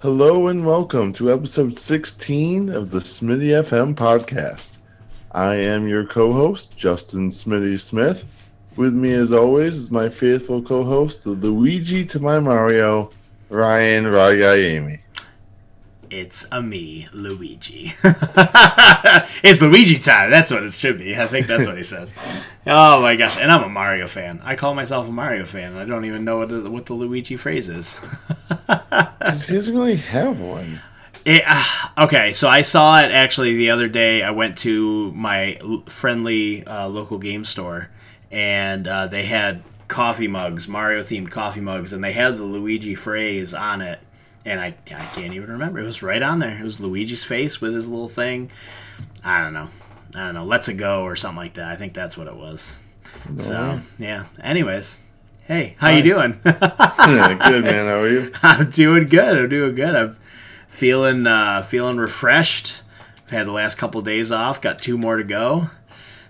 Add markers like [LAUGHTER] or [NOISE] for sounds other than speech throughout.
Hello and welcome to episode 16 of the Smitty FM podcast. I am your co host, Justin Smitty Smith. With me, as always, is my faithful co host, the Luigi to my Mario, Ryan Ragayemi. It's a me, Luigi. [LAUGHS] it's Luigi time. That's what it should be. I think that's what he says. [LAUGHS] Oh my gosh! And I'm a Mario fan. I call myself a Mario fan. I don't even know what the, what the Luigi phrase is. [LAUGHS] he doesn't really have one. It, uh, okay, so I saw it actually the other day. I went to my l- friendly uh, local game store, and uh, they had coffee mugs, Mario themed coffee mugs, and they had the Luigi phrase on it and I, I can't even remember. It was right on there. It was Luigi's face with his little thing. I don't know. I don't know. Let's it go or something like that. I think that's what it was. No. So yeah. Anyways, hey, how Hi. you doing? [LAUGHS] yeah, good man. How are you? [LAUGHS] I'm doing good. I'm doing good. I'm feeling uh, feeling refreshed. I've had the last couple of days off. Got two more to go.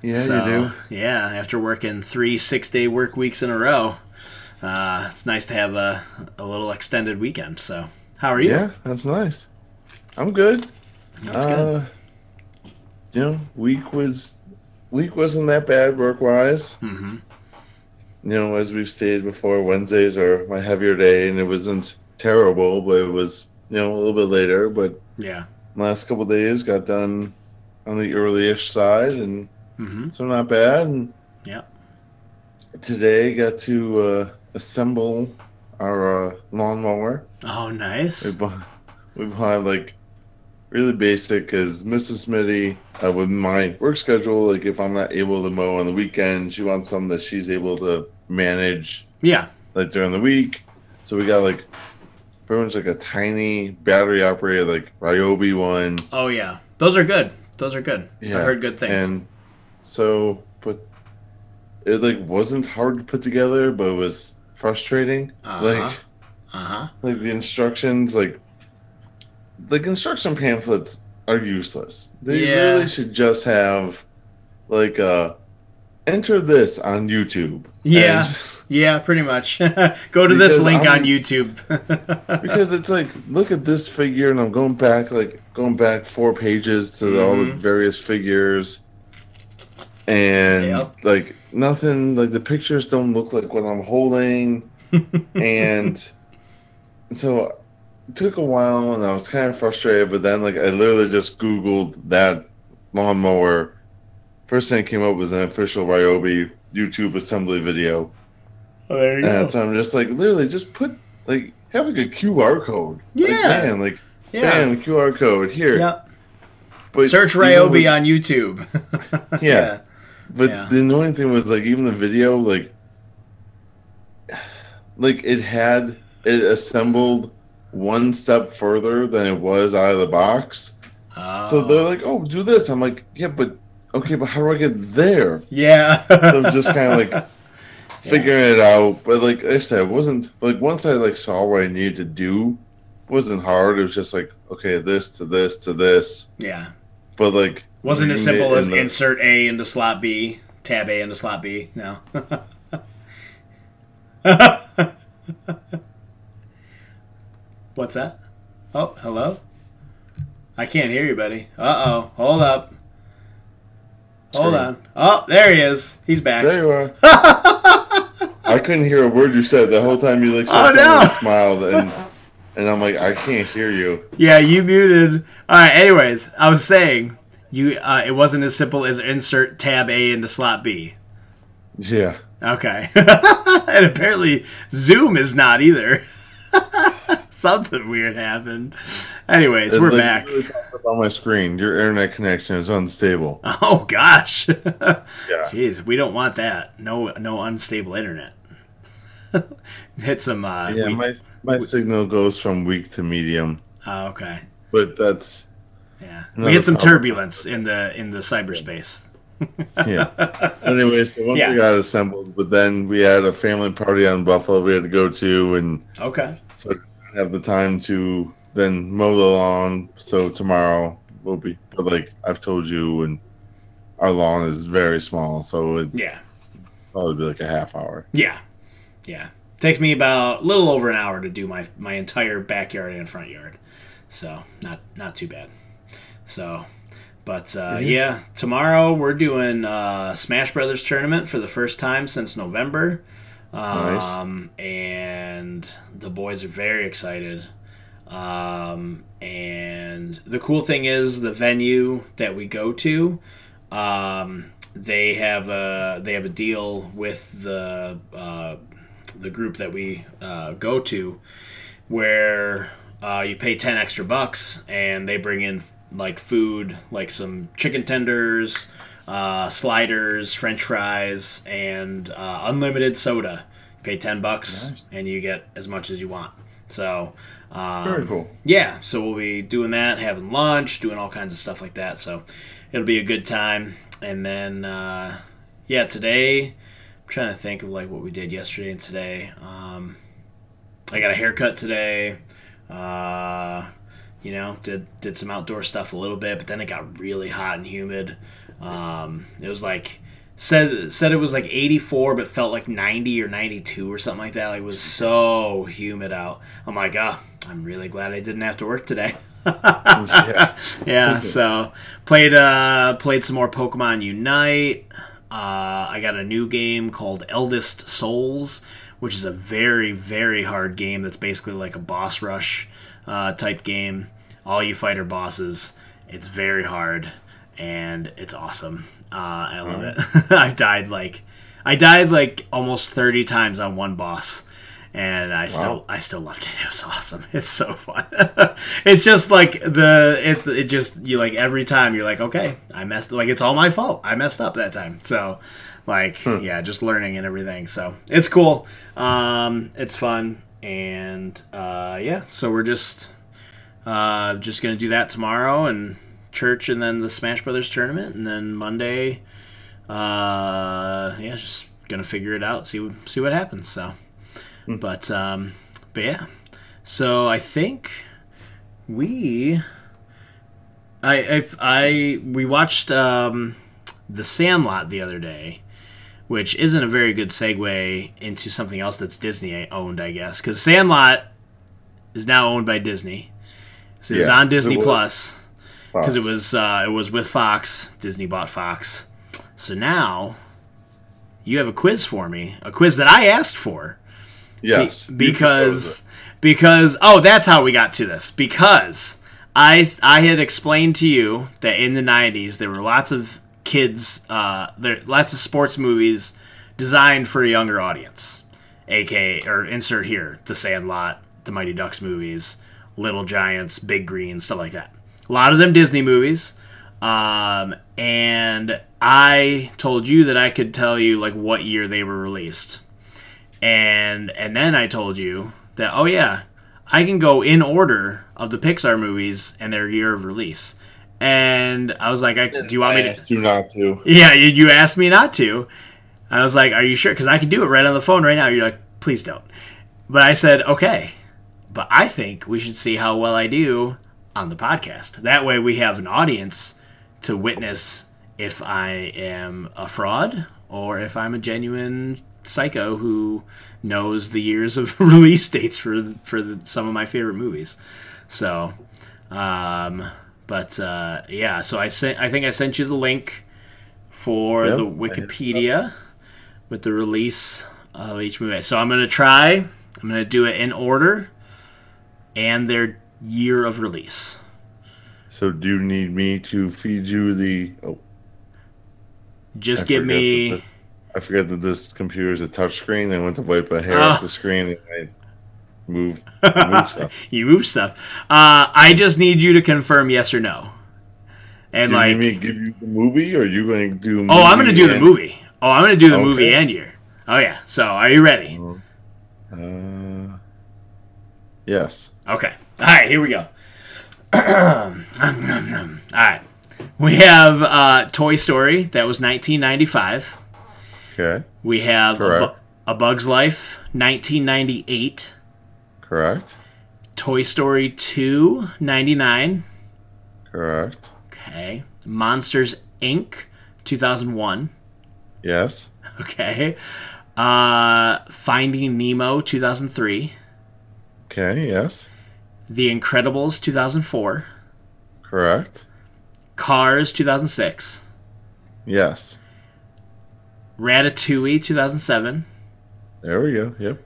Yeah, so, you do. Yeah, after working three six day work weeks in a row, uh, it's nice to have a, a little extended weekend. So how are you? Yeah, that's nice. I'm good. That's uh, good. You know, week was week wasn't that bad work wise. Mm-hmm. You know, as we've stated before, Wednesdays are my heavier day, and it wasn't terrible, but it was you know a little bit later. But yeah, last couple days got done on the early-ish side, and mm-hmm. so not bad. And yeah, today got to uh, assemble our uh, lawnmower. Oh, nice. We bought, we bought like really basic because Mrs. Smitty, uh, with my work schedule, like if I'm not able to mow on the weekend, she wants something that she's able to manage. Yeah. Like during the week. So we got like pretty much like a tiny battery operated like Ryobi one. Oh yeah, those are good. Those are good. Yeah. I've heard good things. And so, but it like wasn't hard to put together, but it was frustrating. Uh-huh. Like, uh-huh. Like the instructions, like, like instruction pamphlets are useless. They yeah. literally should just have, like, uh, enter this on YouTube. Yeah. And, [LAUGHS] yeah, pretty much. [LAUGHS] Go to this link I'm, on YouTube. [LAUGHS] because it's like, look at this figure, and I'm going back, like, going back four pages to mm-hmm. all the mm-hmm. various figures. And, yep. like, nothing, like, the pictures don't look like what I'm holding. and so it took a while and I was kind of frustrated, but then like I literally just Googled that lawnmower. First thing that came up was an official Ryobi YouTube assembly video. Oh, there you and go. So I'm just like literally just put like have like a QR code. Yeah. Like, man, like yeah. bam, QR code here. Yeah. But Search Ryobi on YouTube. [LAUGHS] yeah. yeah. But yeah. the annoying thing was like even the video like [SIGHS] like it had it assembled one step further than it was out of the box. Oh. So ah. they're like, "Oh, do this." I'm like, "Yeah, but okay, but how do I get there?" Yeah. so I'm just kind of like [LAUGHS] figuring yeah. it out. But like I said, it wasn't like once I like saw what I needed to do, it wasn't hard. It was just like, okay, this to this to this. Yeah. But like wasn't as simple as the... insert A into slot B, tab A into slot B. No. [LAUGHS] What's that? Oh, hello? I can't hear you, buddy. Uh oh. Hold up. Hold on. Oh, there he is. He's back. There you are. [LAUGHS] I couldn't hear a word you said the whole time you like oh, no. and smiled and and I'm like I can't hear you. Yeah, you muted. All right. Anyways, I was saying you. Uh, it wasn't as simple as insert tab A into slot B. Yeah. Okay. [LAUGHS] and apparently Zoom is not either. [LAUGHS] [LAUGHS] Something weird happened. Anyways, it we're back. on my screen, your internet connection is unstable. [LAUGHS] Oh gosh. [LAUGHS] yeah. Jeez, we don't want that. No, no unstable internet. Hit some. Uh, yeah, we, my my we, signal goes from weak to medium. Oh, okay. But that's. Yeah, we hit some problem. turbulence in the in the cyberspace. yeah. Anyway, so once yeah. we got assembled, but then we had a family party on Buffalo we had to go to, and okay, so have the time to then mow the lawn. So tomorrow will be, but like I've told you, and our lawn is very small, so it yeah, probably be like a half hour. Yeah, yeah. takes me about a little over an hour to do my my entire backyard and front yard. So not not too bad. So, but uh, mm-hmm. yeah, tomorrow we're doing uh, Smash Brothers tournament for the first time since November. Um, nice. And the boys are very excited. Um, and the cool thing is the venue that we go to, um, they have a they have a deal with the uh, the group that we uh, go to, where uh, you pay ten extra bucks and they bring in like food, like some chicken tenders, uh, sliders, French fries, and uh, unlimited soda. You pay ten bucks nice. and you get as much as you want. So um, very cool. Yeah, so we'll be doing that, having lunch, doing all kinds of stuff like that. So it'll be a good time. And then uh, yeah, today I'm trying to think of like what we did yesterday and today. Um, I got a haircut today. Uh, you know, did did some outdoor stuff a little bit, but then it got really hot and humid. Um, it was like said said it was like 84 but felt like 90 or 92 or something like that. Like it was so humid out. I'm like oh i'm really glad i didn't have to work today. [LAUGHS] Yeah, yeah so played uh played some more pokemon unite. Uh i got a new game called eldest souls which is a very very hard game that's basically like a boss rush uh, type game. All you fighter bosses it's very hard and it's awesome uh, I love mm-hmm. it. [LAUGHS] I've died like I died like almost thirty times on one boss, and I still. I still loved it. [LAUGHS] It was awesome. [LAUGHS] It's so fun. it's just like the it it just you like every time you're like okay I messed like it's all my fault. I messed up that time. So like hmm. yeah, just learning and everything. So it's cool. Um, it's fun and uh, yeah. So we're just uh, just gonna do that tomorrow and church and then the Smash Brothers tournament, and then Monday, uh, yeah, just gonna figure it out, see see what happens. So, mm. but um, but yeah, so I think we, I I, I we watched um, the Sandlot the other day. Which isn't a very good segue into something else that's Disney owned, I guess, because Sandlot is now owned by Disney. So it was on Disney Plus because it was uh, it was with Fox. Disney bought Fox, so now you have a quiz for me, a quiz that I asked for. Yes, Be- because because oh, that's how we got to this. Because. I, I had explained to you that in the 90s there were lots of kids uh, there lots of sports movies designed for a younger audience. Aka or insert here the sandlot the mighty ducks movies little giants big green stuff like that a lot of them Disney movies. Um, and I told you that I could tell you like what year they were released. And and then I told you that oh yeah, I can go in order of the Pixar movies and their year of release. And I was like, I, do you want me to? Do not to. Yeah, you, you asked me not to. I was like, are you sure? Because I can do it right on the phone right now. You're like, please don't. But I said, okay. But I think we should see how well I do on the podcast. That way, we have an audience to witness if I am a fraud or if I'm a genuine psycho who knows the years of [LAUGHS] release dates for for the, some of my favorite movies. So, um, but uh, yeah, so I sent. I think I sent you the link for yep, the Wikipedia with the release of each movie. So I'm gonna try. I'm gonna do it in order and their year of release. So do you need me to feed you the? Oh, just I give me. That, I forget that this computer is a touchscreen. I went to wipe a hair oh. off the screen and I move, [LAUGHS] move stuff. you move stuff. Uh, I just need you to confirm yes or no. And do like, you need me give you the movie, or are you going to do? oh, I'm going to do and... the movie. Oh, I'm going to do the okay. movie and year. Oh yeah. So, are you ready? Uh, yes. Okay. All right, here we go. [CLEARS THROAT] All right. We have uh, Toy Story, that was 1995. Okay. We have a, Bu- a, Bug's Life, 1998. Correct. Toy Story 2, 99. Correct. Okay. Monsters Inc., 2001. Yes. Okay. Uh, Finding Nemo 2003. Okay, yes. The Incredibles 2004. Correct. Cars 2006. Yes. Ratatouille 2007. There we go. Yep.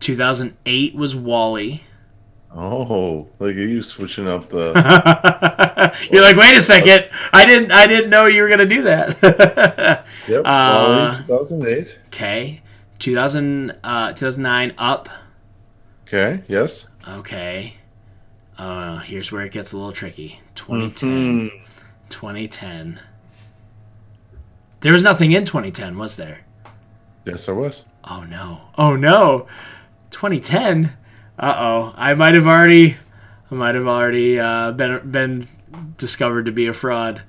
2008 was WALL-E. Oh, look at you switching up the. [LAUGHS] You're like, wait a second, I didn't, I didn't know you were gonna do that. [LAUGHS] yep, Uh, 2008. okay, 2000, uh, 2009, Up. Okay, yes. Okay, uh, here's where it gets a little tricky. 2010, Mhm. 2010. There was nothing in 2010, was there? Yes, there was. Oh no, oh no, 2010. Uh oh, I might have already, I might have already uh, been been discovered to be a fraud.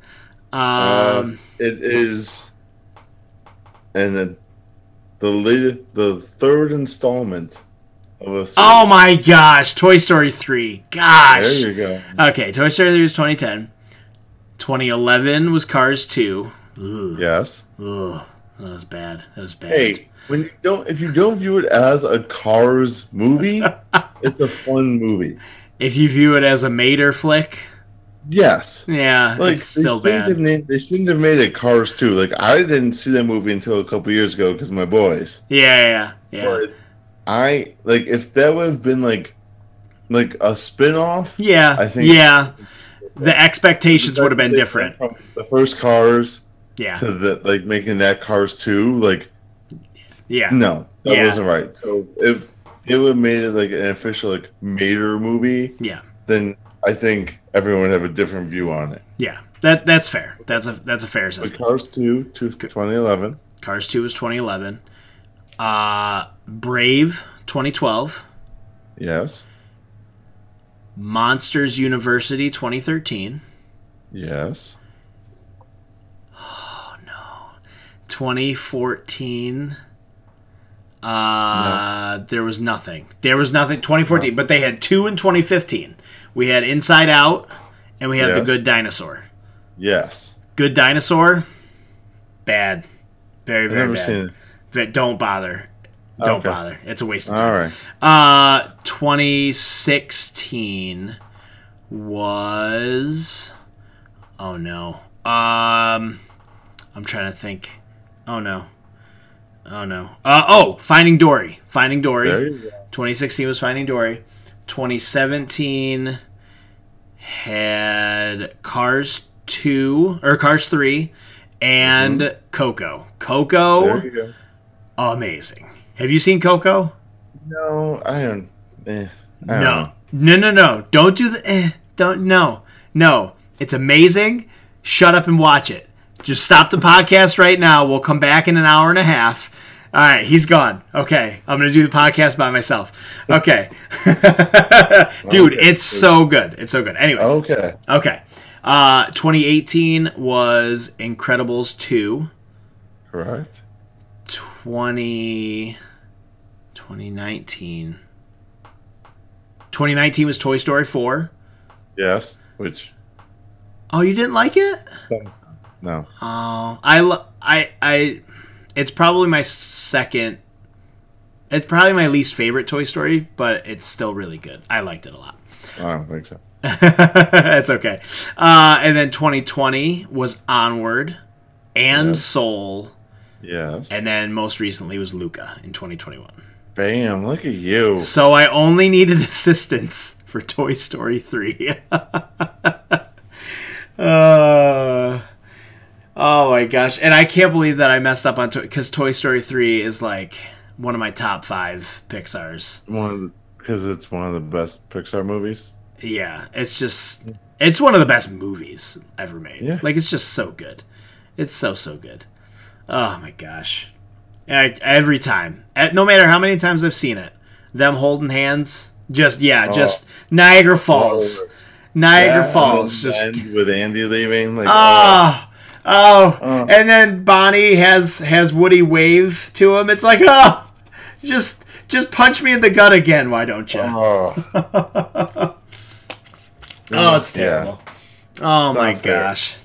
Um, Um, it is, and the the the third installment. Oh my gosh, Toy Story 3. Gosh. There you go. Okay, Toy Story 3 was 2010. 2011 was Cars 2. Ugh, Yes. ugh, that was bad. That was bad. Hey, when you don't, if you don't view it as a Cars movie, [LAUGHS] it's a fun movie. If you view it as a Mater flick, Yes. yeah, Like it's they still bad. made, they shouldn't have made it Cars 2. Like I didn't see that movie until a couple years ago because my boys. Yeah, yeah, yeah. But I like if that would have been like like a spin-off Yeah, I think- yeah. The expectations would have been different. The first Cars Yeah, to the like making that Cars 2, like yeah, no, that Yeah. wasn't right. So if it would have made it like an official like Mater movie, yeah, then I think everyone would have a different view on it. yeah. That that's fair. That's a that's a fair But assessment. Cars 2 to 2011. Cars 2 was 2011. Uh, Brave 2012. Yes. Monsters University 2013. Yes. Oh no. 2014. Uh, there was nothing. There was nothing. 2014, but they had two in 2015. We had Inside Out, and we had The Good Dinosaur. Yes. Good Dinosaur, bad, very I've very bad. But Don't bother. Don't Okay. bother. It's a waste of time. All right. Uh, 2016 was. Oh no. Um, I'm trying to think. Oh no. Oh no. Uh, oh, Finding Dory. Finding Dory. There you go. 2016 was Finding Dory. 2017 had Cars 2 or Cars 3 and Coco. Coco, There you go. Amazing. Have you seen Coco? No, I don't. Eh, I don't No. know. No, no, no. Don't do the eh, don't no. No. It's amazing. Shut up and watch it. Just stop the podcast right now. We'll come back in an hour and a half. All right, he's gone. Okay, I'm gonna do the podcast by myself. Okay, [LAUGHS] dude, Okay. it's so good. It's so good. Anyways, Okay. okay. Uh, 2018 was Incredibles 2. Correct. 20 2019 2019 was Toy Story 4. Yes. Which Oh, you didn't like it? no. Oh, I lo- I I it's probably my second it's probably my least favorite Toy Story, but it's still really good. I liked it a lot. I don't think so. [LAUGHS] That's okay. Uh, and then 2020 was Onward and Yeah. Soul, Yes. and then most recently was Luca in 2021. Bam! Look at you. So I only needed [LAUGHS] assistance for Toy Story 3. [LAUGHS] uh, oh my gosh. And I can't believe that I messed up on Toy because Toy Story 3 is like one of my top five Pixar's. One because it's one of the best Pixar movies. Yeah, it's just, it's one of the best movies ever made. Yeah. Like, it's just so good. It's so, so good. Oh my gosh. I, every time, no matter how many times I've seen it, them holding hands, just, yeah, Oh. just Niagara Falls. Niagara that Falls, just with Andy leaving, like ah, oh, oh, Oh. and then Bonnie has has Woody wave to him. It's like oh, just just punch me in the gut again. Why don't you? oh, [LAUGHS] Oh, it's Yeah. terrible. Oh my not fair. gosh.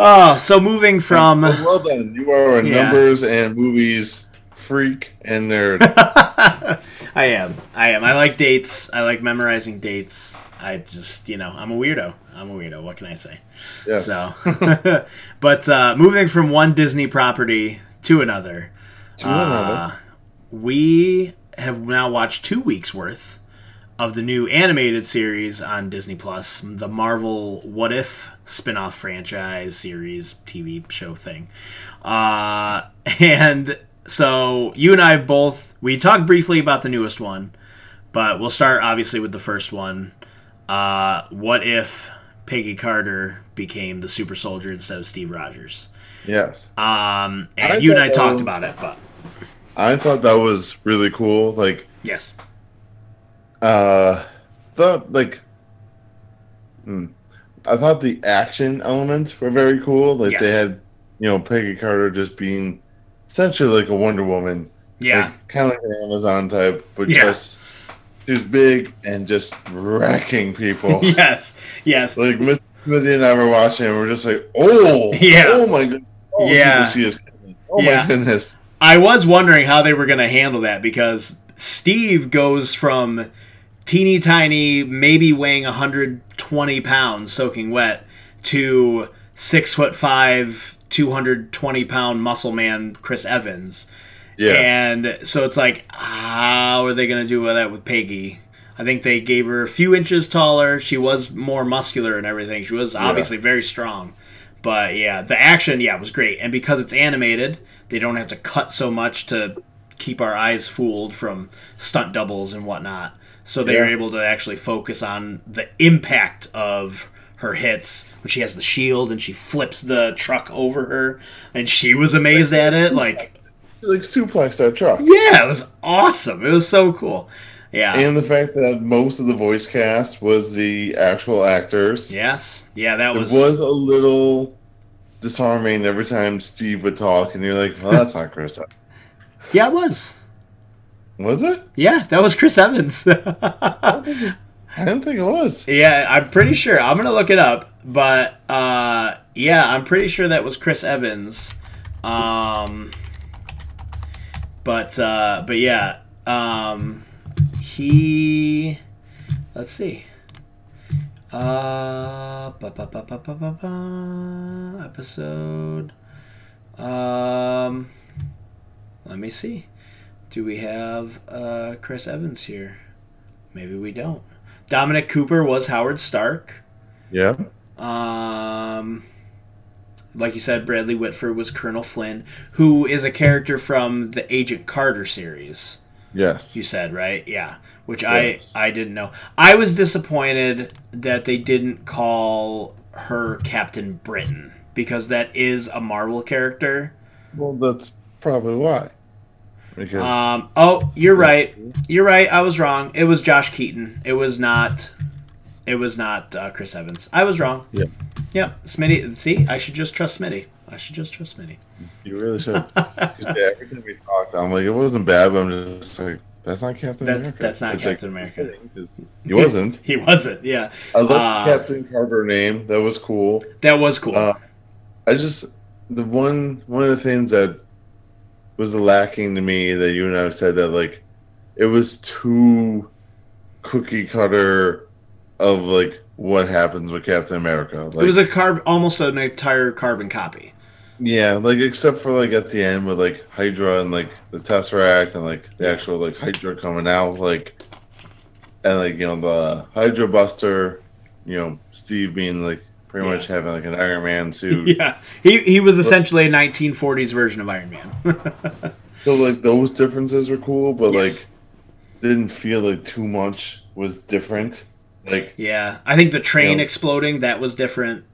Oh, so moving from well done. You are a Yeah. numbers and movies freak and nerd. [LAUGHS] I am. I am. I like dates. I like memorizing dates. I just, you know, I'm a weirdo. I'm a weirdo. What can I say? Yes. So, [LAUGHS] but uh, moving from one Disney property to another, to uh, another, we have now watched two weeks worth of the new animated series on Disney Plus, the Marvel What If spin-off franchise series TV show thing. Uh, [LAUGHS] and so you and I both we talked briefly about the newest one, but we'll start obviously with the first one. Uh, what if Peggy Carter became the super soldier instead of Steve Rogers? Yes. Um, and I you and I talked was, about it, but I thought that was really cool. Like, yes. Uh, the like, hmm, I thought the action elements were very cool. Like yes. they had, you know, Peggy Carter just being essentially like a Wonder Woman. Yeah. Like, kind of like an Amazon type, but yeah. just she's big and just wrecking people. [LAUGHS] yes. Yes. Like Miss Smitty and I were watching and we're just like, oh, [LAUGHS] yeah. oh my god. Oh, yeah. She is Oh yeah. my goodness. I was wondering how they were going to handle that because Steve goes from teeny tiny, maybe weighing 120 pounds soaking wet, to six foot five, 220 pound muscle man Chris Evans. Yeah. And so it's like, how are they going to do that with Peggy? I think they gave her a few inches taller. She was more muscular and everything. She was obviously yeah. very strong. But yeah, the action, yeah, was great. And because it's animated, they don't have to cut so much to keep our eyes fooled from stunt doubles and whatnot. So they yeah. are able to actually focus on the impact of her hits. When she has the shield and she flips the truck over her and she was amazed at it like like suplex that truck. Yeah it was awesome. It was so cool. Yeah. And the fact that most of the voice cast was the actual actors. Yes. Yeah that was it was a little disarming every time steve would talk and you're like well that's not chris. [LAUGHS] Yeah it was was it yeah that was chris evans [LAUGHS] I didn't think it was. Yeah, I'm pretty sure. I'm gonna look it up, but uh, yeah, I'm pretty sure that was Chris Evans. Um, but uh, but yeah, um, he. Let's see. Uh, ba, ba, ba, ba, ba, ba, ba, episode. Um, let me see. Do we have uh, Chris Evans here? Maybe we don't. Dominic Cooper was Howard Stark. Yeah. Um, like you said, Bradley Whitford was Colonel Flynn, who is a character from the Agent Carter series. Yes. You said right, yeah. Which yes. I I didn't know. I was disappointed that they didn't call her Captain Britain because that is a Marvel character. Well, that's probably why. Because um, oh, you're right. You're right. I was wrong. It was Josh Keaton. It was not. It was not uh, Chris Evans. I was wrong. Yeah. Yeah. Smitty. See, I should just trust Smitty. I should just trust Smitty. You really should. [LAUGHS] yeah, every time we talked, I'm like, it wasn't bad, but I'm just like, that's not Captain that's, America. That's not Captain like, America. [LAUGHS] He wasn't. [LAUGHS] he wasn't. Yeah. I love uh, Captain Carter name. That was cool. That was cool. Uh, I just the one one of the things that was lacking to me that you and I have said that like it was too cookie cutter of like what happens with Captain America. Like, it was a carb, almost an entire carbon copy. Yeah, like except for like at the end with like Hydra and like the Tesseract and like the actual like Hydra coming out, like and like you know the Hydra Buster, you know Steve being like pretty yeah. much having like an Iron Man [LAUGHS] suit. Yeah, he he was essentially a 1940s version of Iron Man. [LAUGHS] so like those differences were cool, but yes. like didn't feel like too much was different. Like yeah, I think the train you know, exploding that was different.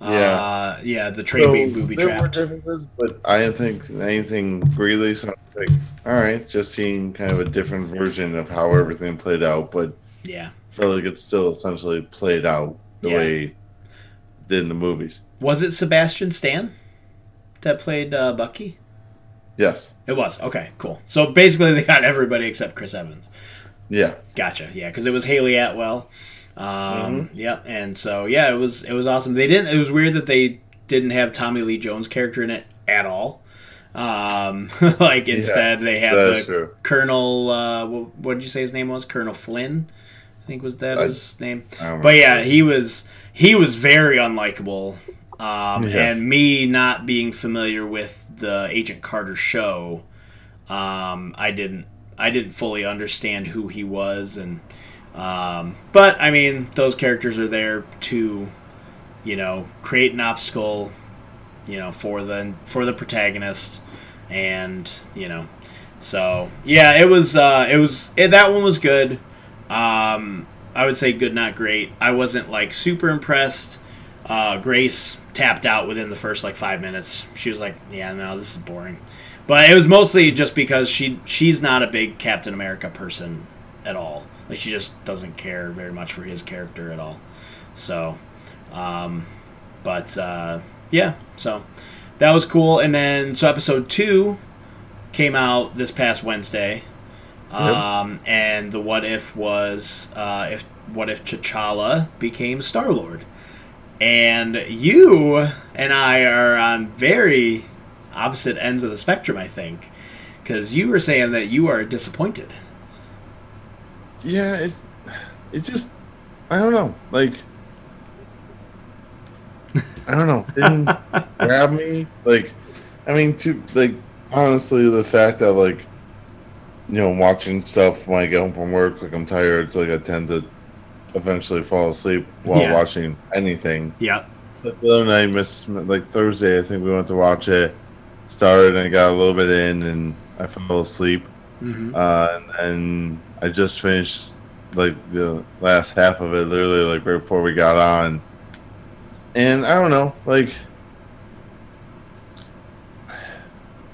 Yeah, uh, yeah, the train so being booby trapped. There were differences, but I didn't think anything really. So I like, all right, just seeing kind of a different version of how everything played out, but yeah, I feel like it's still essentially played out the yeah. way did in the movies. Was it Sebastian Stan that played uh, Bucky? Yes. It was. Okay, cool. So basically, they got everybody except Chris Evans. Yeah. Gotcha. Yeah, because it was Hayley Atwell. Um, mm-hmm. Yeah, and so yeah, it was it was awesome. They didn't. It was weird that they didn't have Tommy Lee Jones' character in it at all. Um, [LAUGHS] like instead, yeah, they had the true. Colonel. Uh, what did you say his name was? Colonel Flynn, I think was that I, his name. But yeah, he was he was very unlikable. Um. And me not being familiar with the Agent Carter show, um, I didn't I didn't fully understand who he was, and um, but I mean those characters are there to, you know, create an obstacle, you know, for the for the protagonist and you know, so yeah, it was uh, it was it, that one was good. Um, I would say good, not great. I wasn't like super impressed. Uh, Grace tapped out within the first like five minutes. She was like, "Yeah, no, this is boring." But it was mostly just because she she's not a big Captain America person at all. Like she just doesn't care very much for his character at all. So, um, but uh, yeah, so that was cool. And then so episode two came out this past Wednesday. Um, yep. and the what if was uh, if what if T'Challa became Star Lord, and you and I are on very opposite ends of the spectrum, I think, because you were saying that you are disappointed. Yeah, it it just I don't know, like I don't know. Didn't [LAUGHS] grab me. Like, I mean, to like honestly, the fact that like, you know, watching stuff when I get home from work, like I'm tired, so like I tend to eventually fall asleep while yeah. watching anything. Yeah. So the other night, miss like Thursday, I think we went to watch it. Started and got a little bit in, and I fell asleep. Mm-hmm. Uh, and, and I just finished like the last half of it, literally like right before we got on and I don't know, like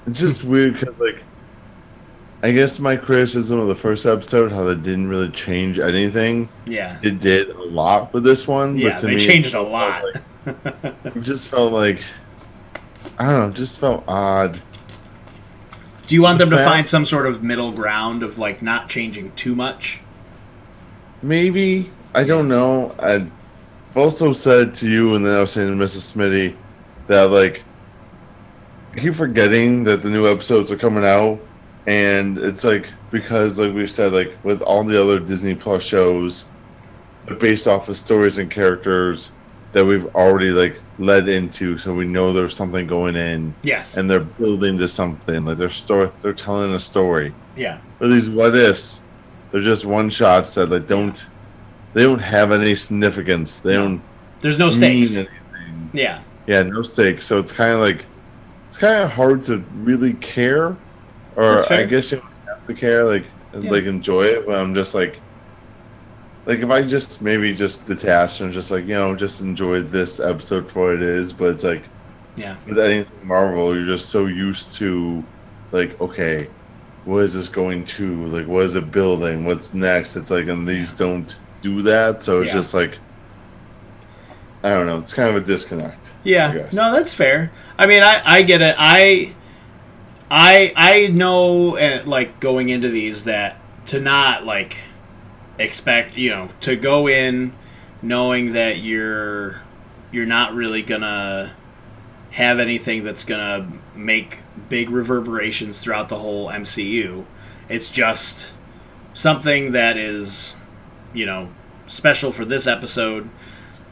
it's just [LAUGHS] weird because like I guess my criticism of the first episode, how they didn't really change anything. Yeah, it did a lot with this one. Yeah, they me, changed a lot. Like, [LAUGHS] it just felt like I don't know, just felt odd. Do you want the them fact, to find some sort of middle ground of like not changing too much? Maybe I don't know. I also said to you, and then I was saying to Mrs. Smitty, that like I keep forgetting that the new episodes are coming out, and it's like because like we said, like with all the other Disney Plus shows, they're based off of stories and characters that we've already like led into, so we know there's something going in. Yes. And they're building to something. Like they're story, they're telling a story. Yeah. But these what ifs, they're just one shots that like don't they don't have any significance. They no. don't. There's no stakes. Yeah. Yeah, no stakes. So it's kind of like it's kind of hard to really care, or I guess you don't have to care, like yeah. like enjoy it. But I'm just like, like if I just maybe just detach and just like you know just enjoy this episode for what it is. But it's like, yeah, with anything Marvel, you're just so used to, like okay, what is this going to? Like what is it building? What's next? It's like and these don't do that. So it's yeah. just like I don't know. It's kind of a disconnect. Yeah. No, that's fair. I mean, I I get it. I I I know uh, like going into these that to not like expect you know to go in knowing that you're you're not really gonna have anything that's gonna make big reverberations throughout the whole MCU. It's just something that is you know, special for this episode.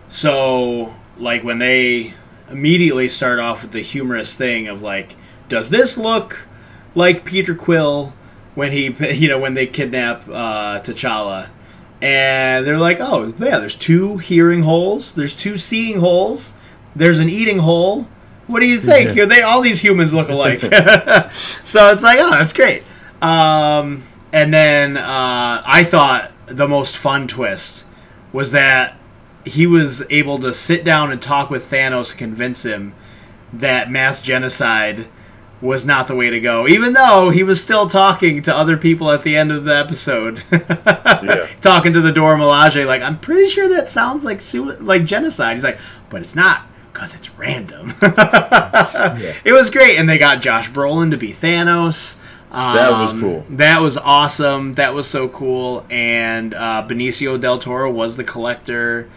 So, like, when they immediately start off with the humorous thing of, like, does this look like Peter Quill when he, [LAUGHS] you know, when they kidnap uh, T'Challa? And they're like, oh, yeah, there's two hearing holes, there's two seeing holes, there's an eating hole. What do you think? Yeah. They all these humans look alike. [LAUGHS] so it's like, oh, that's great. Um, and then uh, I thought the most fun twist was that he was able to sit down and talk with Thanos and convince him that mass genocide was not the way to go, even though he was still talking to other people at the end of the episode, [LAUGHS] yeah. talking to the Dora Milaje, like I'm pretty sure that sounds like su- like genocide. He's like, but it's not because it's random. [LAUGHS] yeah. It was great, and they got Josh Brolin to be Thanos. Um, that was um, cool. That was awesome. That was so cool. And uh, Benicio del Toro was the collector.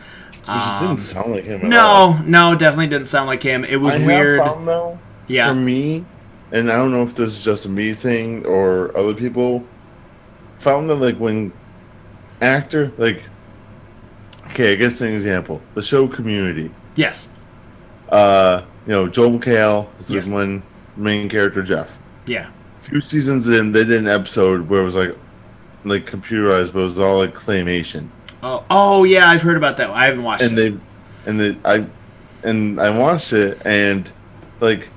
Um, didn't sound like him. no, all. no, definitely didn't sound like him. It was I weird. Found, though, yeah. For me, and I don't know if this is just a me thing or other people found that like when actor like okay, I guess an example the show Community. Yes. Uh, you know, Joel McHale is Yes. the one main character, Jeff. Yeah. A few seasons in, they did an episode where it was like like computerized, but it was all like claymation. Oh, oh yeah, I've heard about that. I haven't watched and it. they and they I and I watched it and like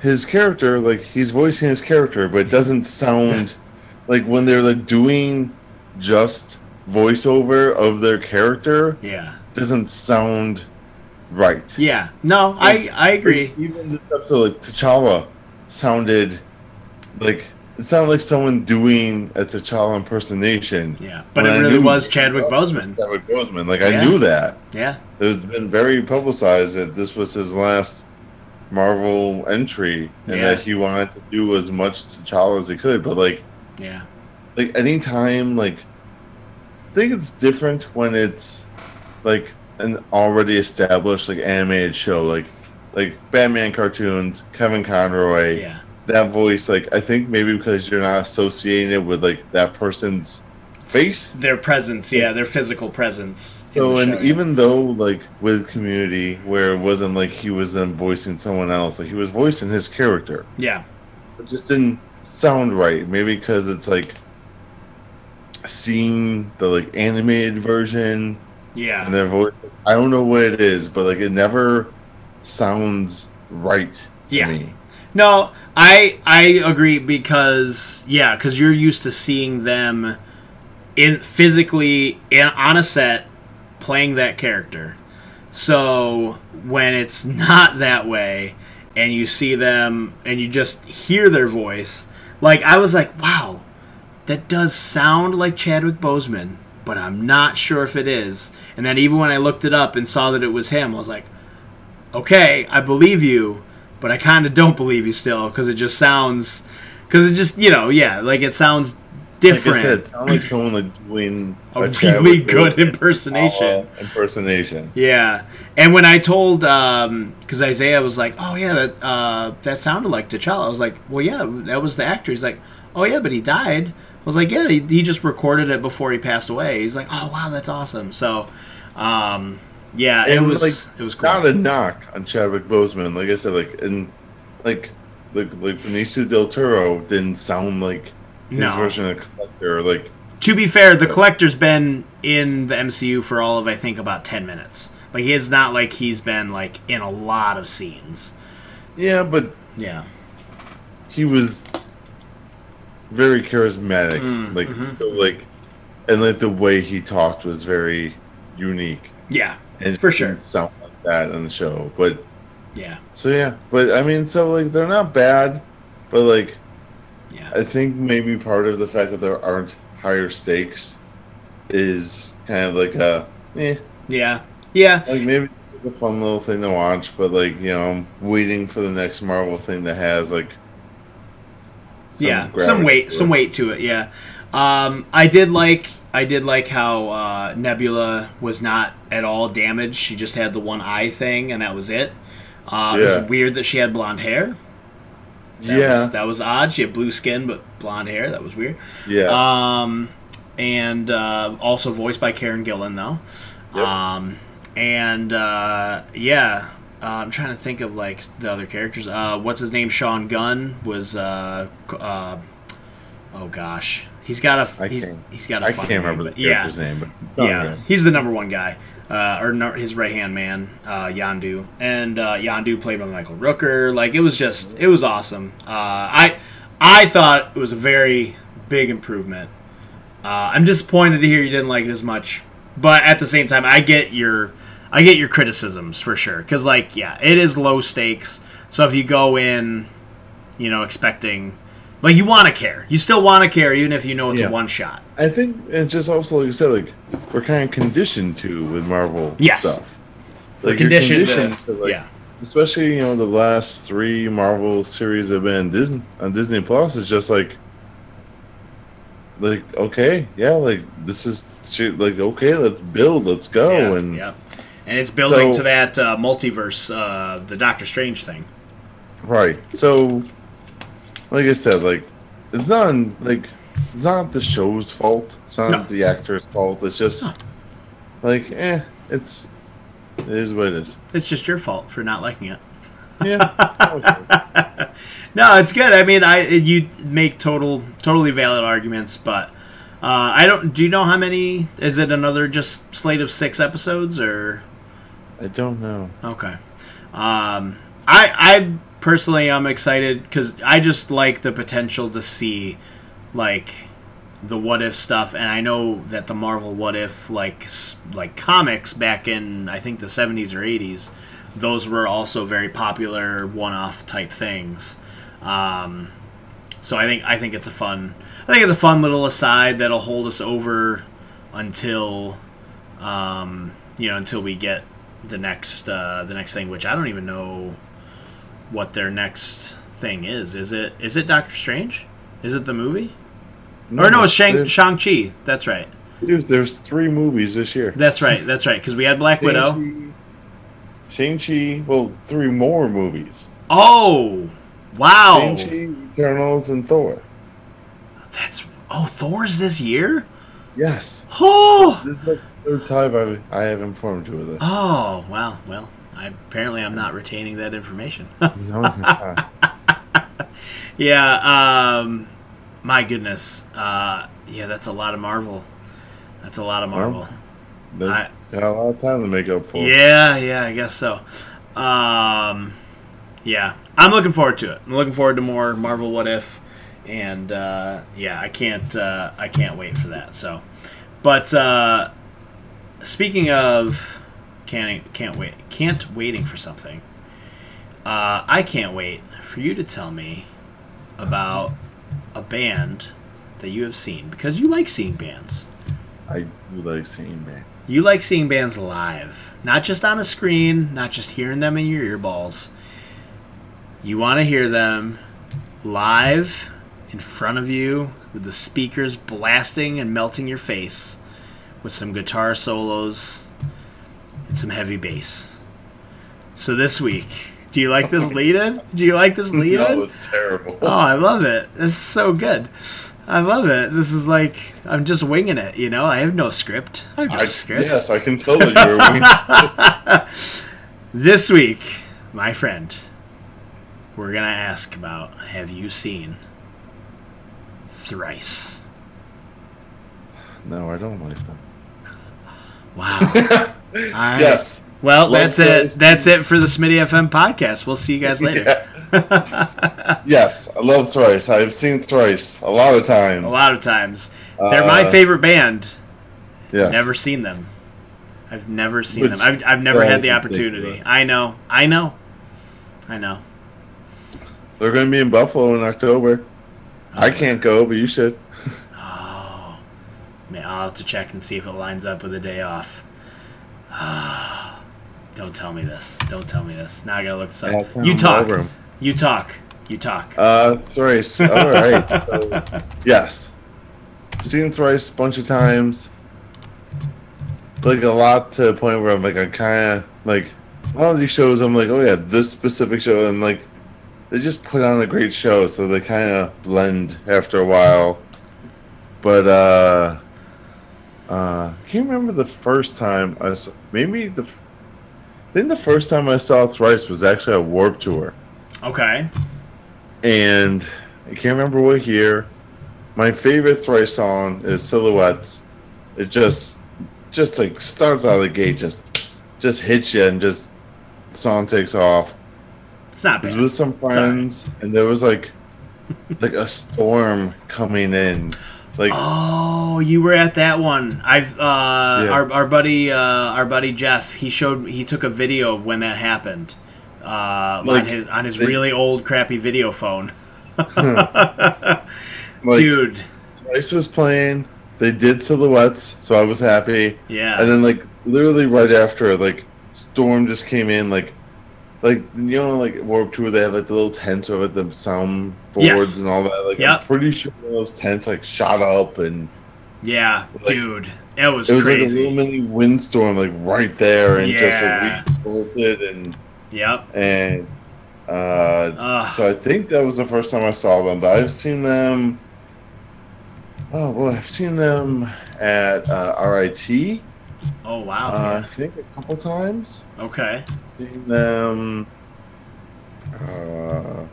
his character like he's voicing his character but it doesn't sound [LAUGHS] like when they're like doing just voiceover of their character yeah. doesn't sound right Yeah. No, I I agree. even this episode like T'Challa sounded like it sounded like someone doing a T'Challa impersonation Yeah, but it really was Chadwick Boseman. Chadwick Boseman like Yeah. I knew that Yeah. it was been very publicized that this was his last Marvel entry, and Yeah. that he wanted to do as much T'Challa as he could. But like, Yeah. like anytime, like, I think it's different when it's like an already established like animated show, like like Batman cartoons, Kevin Conroy, Yeah. that voice. Like, I think maybe because you're not associating it with like that person's face. Their presence, yeah, their physical presence. in So the and show, yeah. even though like with Community, where it wasn't like he was then voicing someone else, like he was voicing his character, yeah, it just didn't sound right. Maybe because it's like seeing the like animated version yeah, and their voice. I don't know what it is, but like it never sounds right to Yeah. me. No, I I agree because yeah, because you're used to seeing them in physically in on a set playing that character. So when it's [LAUGHS] not that way, and you see them and you just hear their voice, like I was like, wow, that does sound like Chadwick Boseman, but I'm not sure if it is. And then even when I looked it up and saw that it was him, I was like, okay, I believe you, but I kind of don't believe you still because it just sounds, because it just you know yeah, like it sounds different. Like I said, it sounds like someone like doing a really good impersonation. impersonation. Yeah, and when I told, because Isaiah was like, "Oh yeah, that uh, that sounded like T'Challa," I was like, "Well, yeah, that was the actor." He's like, "Oh yeah, but he died." I was like, "Yeah, he, he just recorded it before he passed away." He's like, "Oh wow, that's awesome." So, um, yeah, it And, was like, it was cool. Not a knock on Chadwick Boseman. Like I said, like and like like like Benicio del Toro didn't sound like his No. version of Collector. Like to be fair, the collector's been in the MCU for all of I think about ten minutes. Like it's not like he's been like in a lot of scenes. yeah, but Yeah, he was very charismatic. Mm, like mhm. so, like and like the way he talked was very unique. yeah, And For sure. sound like that on the show. But yeah, so yeah, but I mean, so like they're not bad, but like yeah, I think maybe part of the fact that there aren't higher stakes is kind of like a eh, yeah, yeah. like maybe it's a fun little thing to watch, but like you know, I'm waiting for the next Marvel thing that has like some yeah some weight some weight to it yeah. Um i did like i did like how uh nebula was not at all damaged. She just had the one eye thing and that was it. Uh it was weird that she had blonde hair that yeah, was, that was odd she had blue skin but blonde hair that was weird yeah, um and uh also voiced by karen gillan though Yep. um and uh yeah uh, I'm trying to think of like the other characters. Uh, what's his name? Sean Gunn was. Uh, uh, oh gosh, he's got a. I He's, can't- he's got a. I funny can't remember name, the character's name, but yeah, he's the number one guy, uh, or no, his right hand man, uh, Yondu, and uh, Yondu played by Michael Rooker. Like it was just, it was awesome. Uh, I, I thought it was a very big improvement. Uh, I'm disappointed to hear you didn't like it as much, but at the same time, I get your, I get your criticisms for sure. Because like, yeah, it is low stakes. So if you go in, you know, expecting, like you want to care, you still want to care, even if you know it's Yeah. a one shot. I think it's just also like you said, like we're kind of conditioned to with Marvel Yes. stuff. Like conditioned to- conditioned to, like, yeah. especially you know the last three Marvel series have been Disney on Disney Plus. It's just like, like okay, yeah, like this is shit, like okay, let's build, let's go, yeah, and yeah. and it's building So- to that uh, multiverse, uh, the Doctor Strange thing. Right. So, like I said, like it's not like it's not the show's fault. It's not no. the actor's fault. It's just like, eh, it's it is what it is. It's just your fault for not liking it. Yeah. [LAUGHS] no, it's good. I mean, I you make total totally valid arguments, but uh, I don't. Do you know how many? Is it another just slate of six episodes or? I don't know. Okay. Um, I I personally I'm excited because I just like the potential to see like the what if stuff and i know that the marvel what if like like comics back in i think the 70s or 80s those were also very popular one-off type things. Um, so i think i think it's a fun i think it's a fun little aside that'll hold us over until um, you know until we get the next uh, the next thing which i don't even know what their next thing is is it is it doctor strange is it the movie no, or no, it's Shang Shang Chi. That's right. Dude, there's three movies this year. That's right. That's right. Because we had Black Widow. Shang Chi. Well, three more movies. Oh, wow. Shang Chi, Eternals, and Thor. That's oh, Thor's this year. Yes. Oh. This is the third time I I have informed you of this. Oh wow. well. I, apparently, I'm not retaining that information. [LAUGHS] yeah. Um, my goodness, uh, yeah, that's a lot of Marvel. That's a lot of Marvel. Well, I, got a lot of time to make up for. Yeah, yeah, I guess so. Um, yeah, I'm looking forward to it. I'm looking forward to more Marvel What If, and uh, yeah, I can't uh, I can't wait for that. So, but uh, speaking of can't can't wait can't waiting for something. Uh, I can't wait for you to tell me about a band that you have seen because you like seeing bands. I like seeing bands. You like seeing bands live, not just on a screen, not just hearing them in your earballs. You want to hear them live in front of you with the speakers blasting and melting your face with some guitar solos and some heavy bass. So this week, do you like this lead in? Do you like this lead [LAUGHS] in? no, it's terrible. Oh, I love it. This is so good. I love it. This is like I'm just winging it. You know, I have no script. I have no I, script. Yes, I can tell that you're [LAUGHS] this week, my friend, we're gonna ask about: Have you seen Thrice? No, I don't like them. Wow. [LAUGHS] I, yes. Well, Love that's it. That's it for the Smitty FM podcast. We'll see you guys later. [LAUGHS] yes, I love Thrice. I've seen Thrice a lot of times. A lot of times. They're uh, my favorite band. Yeah. Never seen them. I've never seen Which, them. I've, I've never had the opportunity. I know. I know. I know. They're going to be in Buffalo in October. I can't go, but you should. oh. Man, I'll have to check and see if it lines up with a day off. [SIGHS] Don't tell me this. Don't tell me this. Now I gotta look this up. You talk. You talk. You talk. Uh, thrice. All right. so, [LAUGHS] yes, seen thrice a bunch of times. Like a lot to the point where I'm like, I kind of like a lot of these shows. I'm like, oh yeah, this specific show, and like they just put on a great show, so they kind of blend after a while. But uh, uh, I can't remember the first time I saw. Maybe the I think the first time I saw Thrice was actually a Warped Tour. Okay. And I can't remember what year. My favorite Thrice song is Silhouettes. It just, just like starts out of the gate, just, just hits you, and just song takes off. It's not bad. It was with some friends, and there was like, like a storm coming in like oh, you were at that one. I've uh, yeah. our our buddy uh, our buddy Jeff. He showed he took a video of when that happened uh, like, on his on his they, really old crappy video phone. [LAUGHS] like, Dude, Thrice was playing. They did silhouettes, so I was happy. Yeah. And then like literally right after, like Storm just came in, like like you know like Warped Tour they had like the little tents over the sound boards yes. and all that. Like yep. I'm pretty sure those tents like shot up and yeah, like, dude, it was it was crazy. like a little mini windstorm like right there and yeah. just like we bolted and yep and Uh, so I think that was the first time I saw them, but I've seen them. Oh well, I've seen them at uh, RIT. Oh wow! Uh, I think a couple times. Okay. Seen them. Uh,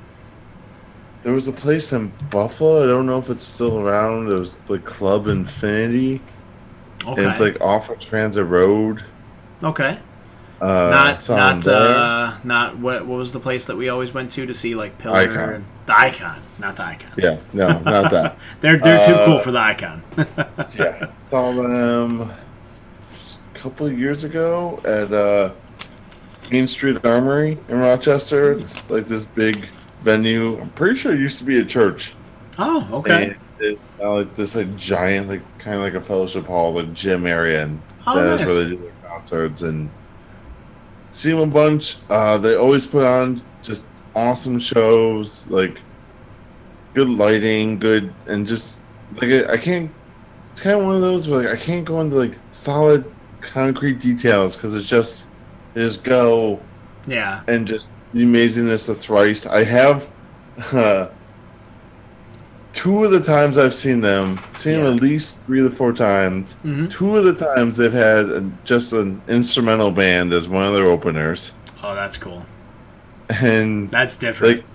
there was a place in Buffalo. I don't know if it's still around. It was the Club Infinity. Okay. And it's like off of Transit Road. Okay. Uh, not not uh, not what what was the place that we always went to to see like Pillar icon. and the Icon, not the Icon. Yeah, no, not that. [LAUGHS] they're they're uh, too cool for the Icon. [LAUGHS] yeah, saw them couple years ago at uh, Main Street Armory in Rochester. It's like this big venue. I'm pretty sure it used to be a church. Oh, okay. It's uh, like this like giant, like kind of like a fellowship hall, like gym area, and oh, that's nice. where they do their concerts and see them a bunch. Uh, they always put on just awesome shows, like good lighting, good, and just like I can't. It's kind of one of those where like I can't go into like solid concrete details because it's just they just go. Yeah. And just the amazingness of thrice. I have. Uh, two of the times I've seen them, seen yeah. them at least three to four times. Mm-hmm. Two of the times they've had a, just an instrumental band as one of their openers. Oh, that's cool. And that's different. Like,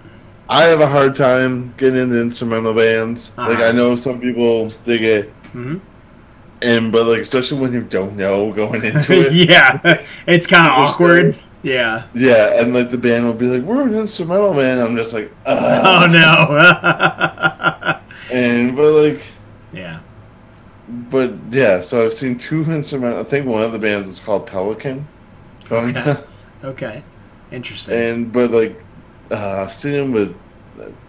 I have a hard time getting into instrumental bands. Uh-huh. Like I know some people dig it. Mm-hmm. And but like especially when you don't know going into [LAUGHS] it. yeah. It's kind of awkward. Yeah. Yeah, and like the band will be like, "We're an instrumental band." I'm just like, Ugh. "Oh no." [LAUGHS] and but like, yeah. But yeah, so I've seen two instrumental. I think one of the bands is called Pelican. Okay. [LAUGHS] okay. Interesting. And but like, uh, I've seen them with.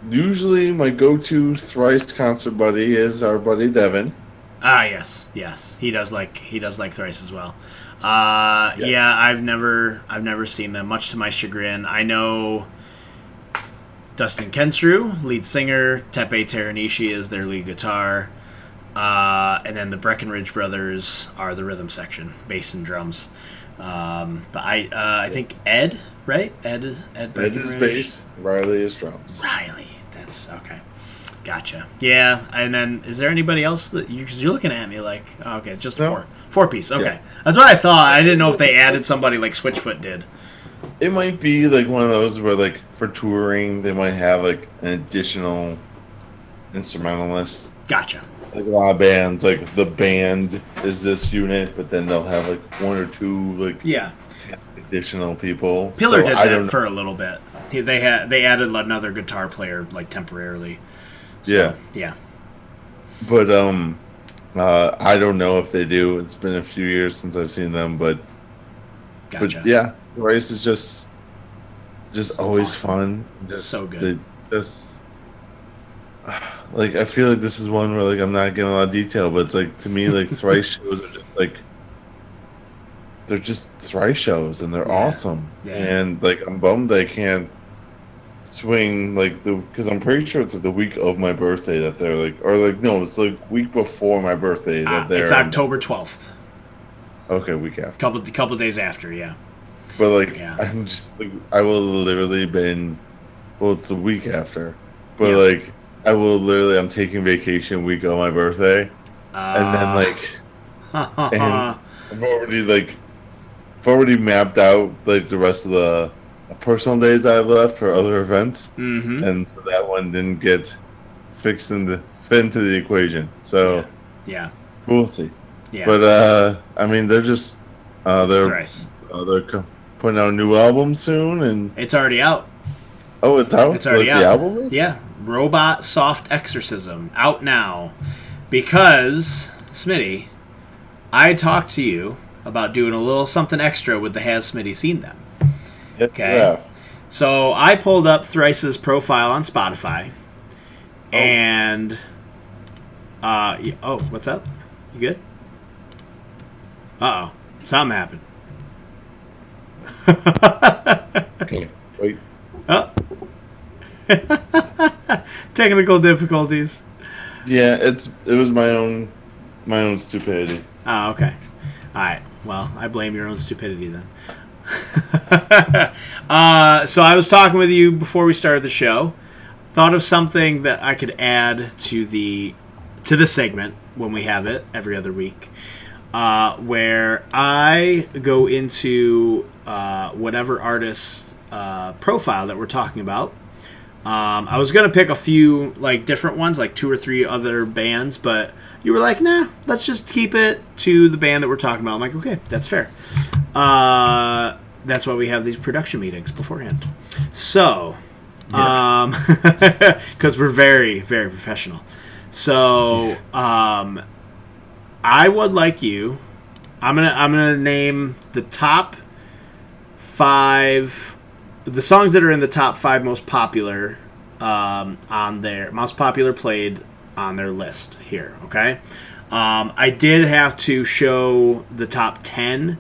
Usually, my go-to thrice concert buddy is our buddy Devin. Ah, yes, yes, he does like he does like thrice as well. Uh, yes. Yeah, I've never I've never seen them. Much to my chagrin, I know Dustin Kensrue, lead singer. Teppei Teranishi is their lead guitar. Uh, and then the Breckenridge brothers are the rhythm section, bass and drums. Um, but I uh, I think Ed, right? Ed Ed Ed is bass. Riley is drums. Riley, that's okay. Gotcha. Yeah, and then is there anybody else that you? Because you're looking at me like, oh, okay, it's just no. four, four piece. Okay, yeah. that's what I thought. I didn't know if they added somebody like Switchfoot did. It might be like one of those where, like, for touring, they might have like an additional instrumentalist. Gotcha. Like a lot of bands, like the band is this unit, but then they'll have like one or two like yeah additional people. Pillar so did that for a little bit. They had they added another guitar player like temporarily. So, yeah. Yeah. But um, uh, I don't know if they do. It's been a few years since I've seen them, but gotcha. but yeah, Thrice is just just always awesome. fun. Just, so good. just like I feel like this is one where like I'm not getting a lot of detail, but it's like to me like [LAUGHS] thrice shows are just like they're just thrice shows and they're yeah. awesome. Yeah. And like I'm bummed I can't swing like the because I'm pretty sure it's like the week of my birthday that they're like or like no it's like week before my birthday that uh, they're it's October twelfth. Okay, week after. Couple couple days after, yeah. But like yeah. [LAUGHS] I'm just like I will literally been well it's a week after, but yeah. like I will literally I'm taking vacation week of my birthday, uh, and then like [LAUGHS] and I've already like I've already mapped out like the rest of the personal days I've left for other events, mm-hmm. and so that one didn't get fixed into fit into the equation. So yeah, yeah. we'll see. Yeah. But uh, I mean, they're just uh, they're uh, they're putting out a new album soon, and it's already out. Oh, it's out. It's already like out. The album is? Yeah, Robot Soft Exorcism out now because Smitty, I talked to you about doing a little something extra with the Has Smitty seen them. Okay. So I pulled up Thrice's profile on Spotify, oh. and uh, oh, what's up? You good? Uh oh, something happened. okay, wait. Oh. [LAUGHS] Technical difficulties. Yeah, it's it was my own my own stupidity. Oh, okay. All right. Well, I blame your own stupidity then. [LAUGHS] uh, so I was talking with you before we started the show. Thought of something that I could add to the to the segment when we have it every other week, uh, where I go into uh, whatever artist uh, profile that we're talking about. Um, I was gonna pick a few like different ones, like two or three other bands, but you were like, "Nah, let's just keep it to the band that we're talking about." I'm like, "Okay, that's fair." Uh, that's why we have these production meetings beforehand. So, um, [LAUGHS] because we're very, very professional. So, um, I would like you. I'm gonna I'm gonna name the top five, the songs that are in the top five most popular um, on their most popular played on their list here. Okay, um, I did have to show the top ten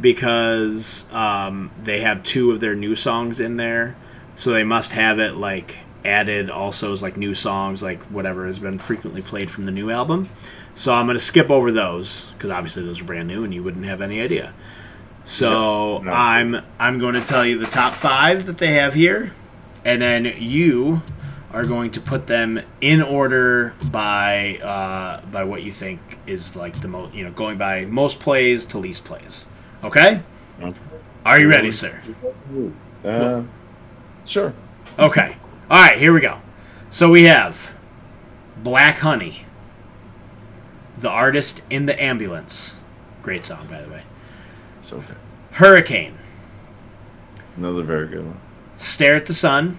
because um, they have two of their new songs in there, so they must have it like added also as like new songs, like whatever has been frequently played from the new album. So I'm gonna skip over those because obviously those are brand new and you wouldn't have any idea. So no. I'm I'm going to tell you the top five that they have here, and then you are going to put them in order by uh, by what you think is like the most you know going by most plays to least plays. Okay? Are you ready, sir? Uh, sure. Okay. All right, here we go. So we have Black Honey, The Artist in the Ambulance. Great song, by the way. So good. Hurricane. Another very good one. Stare at the Sun.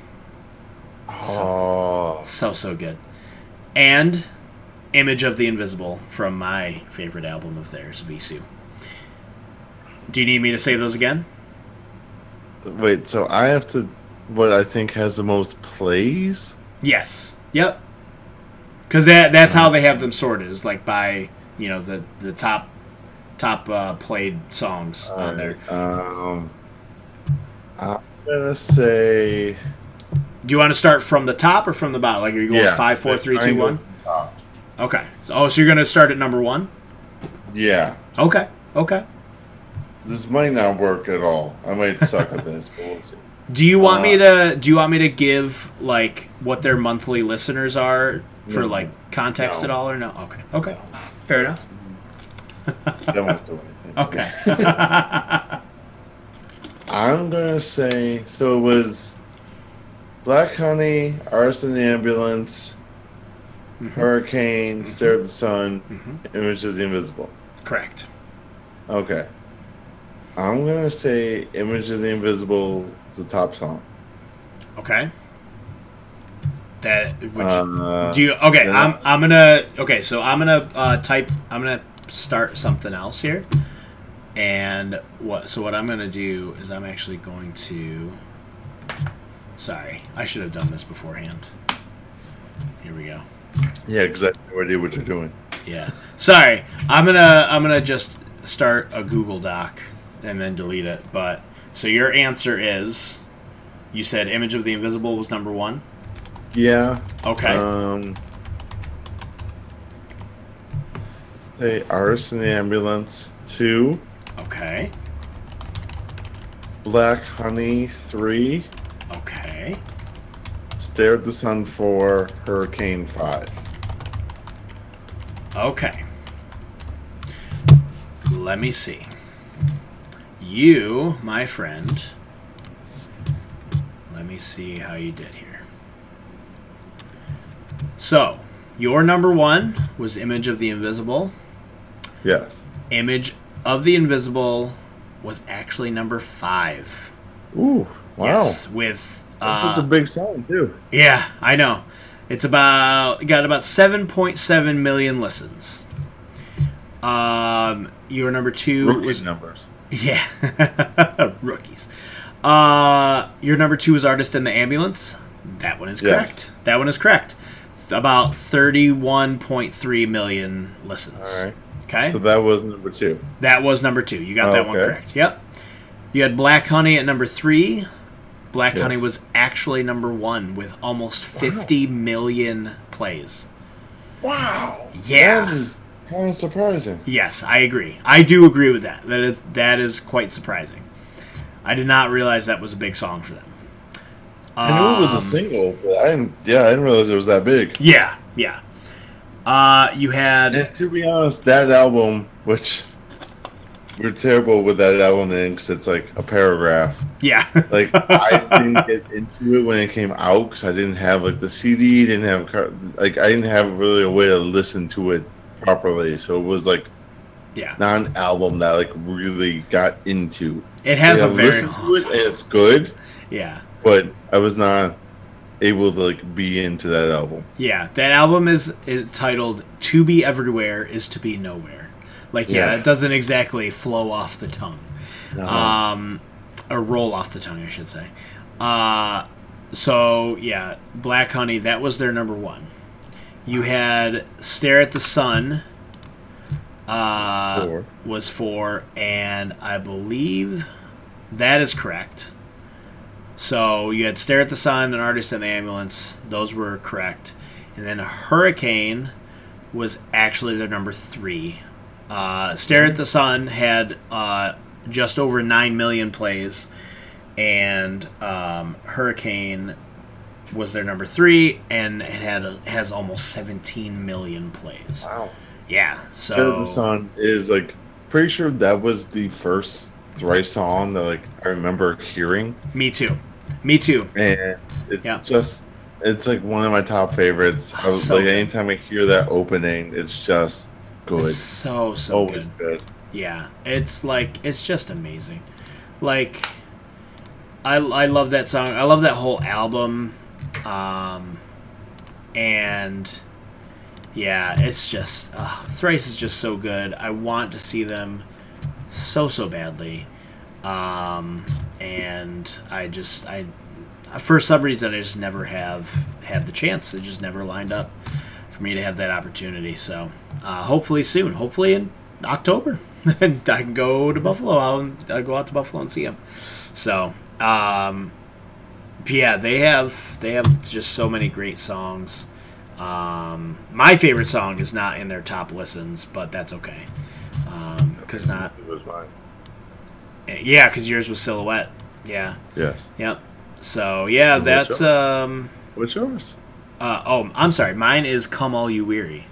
Oh. So, so, so good. And Image of the Invisible from my favorite album of theirs, Vheissu. Do you need me to say those again? Wait, so I have to what I think has the most plays? Yes. Yep. Because that that's how they have them sorted is like by you know the the top top uh, played songs All on right. there. Um, I'm gonna say. Do you want to start from the top or from the bottom? Like are you going yeah, five, four, three, two, one? Okay. So, oh, so you're gonna start at number one? Yeah. Okay. Okay. This might not work at all. I might suck at this, but we'll see. [LAUGHS] Do you want uh, me to? Do you want me to give like what their monthly listeners are for no, like context no. at all, or no? Okay, okay, no. fair enough. Don't have to do anything. [LAUGHS] Okay. [LAUGHS] I'm gonna say so. It was Black Honey, Artist in the Ambulance, mm-hmm. Hurricane, mm-hmm. Stare at the Sun, mm-hmm. Image of the Invisible. Correct. Okay. I'm gonna say "Image of the Invisible" is the top song. Okay. That which uh, do you okay? I'm I'm gonna okay. So I'm gonna uh, type. I'm gonna start something else here. And what? So what I'm gonna do is I'm actually going to. Sorry, I should have done this beforehand. Here we go. Yeah, because I have no idea what you're doing. Yeah. Sorry, I'm gonna I'm gonna just start a Google Doc and then delete it. But so your answer is, you said Image of the Invisible was number one. Yeah. Okay. Um. Say Artist in the Ambulance two. Okay. Black Honey three. Okay. Stare at the Sun four. Hurricane five. Okay. Let me see. You, my friend, let me see how you did here. So, your number one was Image of the Invisible. Yes. Image of the Invisible was actually number five. Ooh, wow. Yes, with. Uh, That's a big song, too. Yeah, I know. It's about got about 7.7 million listens. Um, your number two was numbers. Yeah, [LAUGHS] rookies. Uh, your number two is artist in the ambulance. That one is correct. Yes. That one is correct. About thirty-one point three million listens. All right. Okay. So that was number two. That was number two. You got oh, that okay. one correct. Yep. You had Black Honey at number three. Black yes. Honey was actually number one with almost fifty wow. million plays. Wow. Yeah. That is Kind of surprising. Yes, I agree. I do agree with that. That is that is quite surprising. I did not realize that was a big song for them. I knew it was a um, single, but I didn't. Yeah, I didn't realize it was that big. Yeah, yeah. Uh, you had. And to be honest, that album, which we're terrible with that album because it's like a paragraph. Yeah. [LAUGHS] like I didn't get into it when it came out because I didn't have like the CD, didn't have like I didn't have really a way to listen to it properly. So it was like yeah, not an album that like really got into. It has like, a very listen to it it's good. Yeah. But I was not able to like be into that album. Yeah, that album is is titled "To Be Everywhere Is to Be Nowhere." Like, yeah, yeah. it doesn't exactly flow off the tongue, no. um, or roll off the tongue, I should say. Uh, so yeah, Black Honey, that was their number one. You had Stare at the Sun. Uh, four. was four, and I believe that is correct. So you had Stare at the Sun and Artist in the Ambulance. Those were correct. And then Hurricane was actually their number three. Uh, Stare at the Sun had uh, just over 9 million plays. And um, Hurricane was their number three and it had a, has almost 17 million plays. Wow. Yeah. So Stare at the Sun is like pretty sure that was the first thrice song that like I remember hearing. Me too. Me too. And it's yeah. just it's like one of my top favorites. I was so like good. anytime I hear that opening, it's just good. It's so so Always good. good. Yeah, it's like it's just amazing. Like I I love that song. I love that whole album. Um and yeah, it's just uh, Thrice is just so good. I want to see them so so badly. Um, and I just I for some reason I just never have had the chance. It just never lined up for me to have that opportunity. So uh, hopefully soon. Hopefully in October, and [LAUGHS] I can go to Buffalo. I'll, I'll go out to Buffalo and see them. So um, yeah, they have they have just so many great songs. Um, my favorite song is not in their top listens, but that's okay because um, not. It was mine. Yeah, because yours was silhouette. Yeah. Yes. Yep. So yeah, and that's um. What's yours? Uh, oh, I'm sorry. Mine is "Come All You Weary."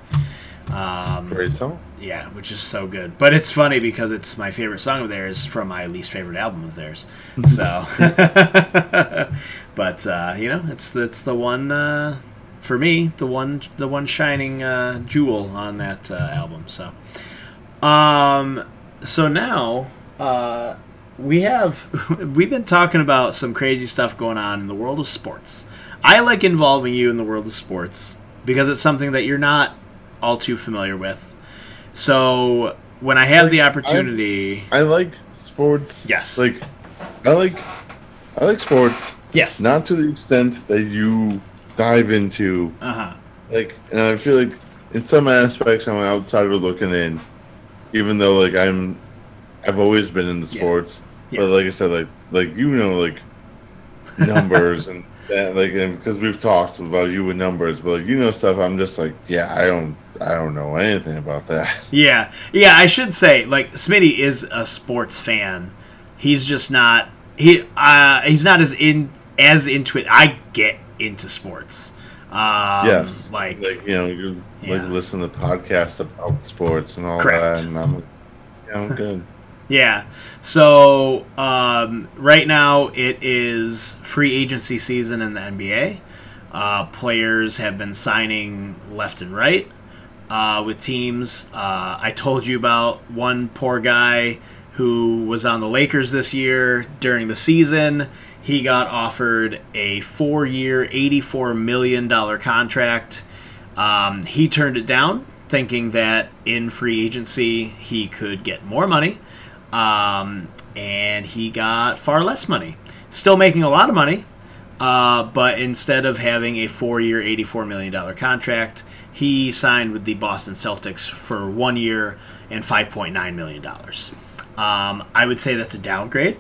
Um, Great song. Yeah, which is so good. But it's funny because it's my favorite song of theirs from my least favorite album of theirs. [LAUGHS] So, [LAUGHS] but uh, you know, it's it's the one uh, for me, the one the one shining uh, jewel on that uh, album. So, um, so now uh, we have [LAUGHS] we've been talking about some crazy stuff going on in the world of sports. I like involving you in the world of sports because it's something that you're not all too familiar with. So when I have like, the opportunity, I, I, like sports. Yes. Like I like I like sports. Yes. Not to the extent that you dive into. Uh huh. Like, and I feel like in some aspects I'm an outsider looking in, even though like I'm I've always been in the sports, yeah. Yeah. but like I said, like like you know, like numbers [LAUGHS] and that, like because we've talked about you with numbers, but like you know stuff. I'm just like, yeah, I don't, I don't know anything about that. [LAUGHS] Yeah, yeah. I should say, like Smitty is a sports fan. He's just not he. Uh, he's not as in as into it. I get into sports. Um, yes, like like you know, you yeah. like listen to podcasts about sports and all Correct. that, and I'm, yeah, I'm good. Yeah. So um, right now it is free agency season in the NBA. Uh, players have been signing left and right uh, with teams. Uh, I told you about one poor guy who was on the Lakers this year during the season. He got offered a four year, $84 million contract. Um, he turned it down, thinking that in free agency he could get more money. Um, and he got far less money. Still making a lot of money, uh, but instead of having a four year, $84 million contract, he signed with the Boston Celtics for one year and $5.9 million. Um, I would say that's a downgrade.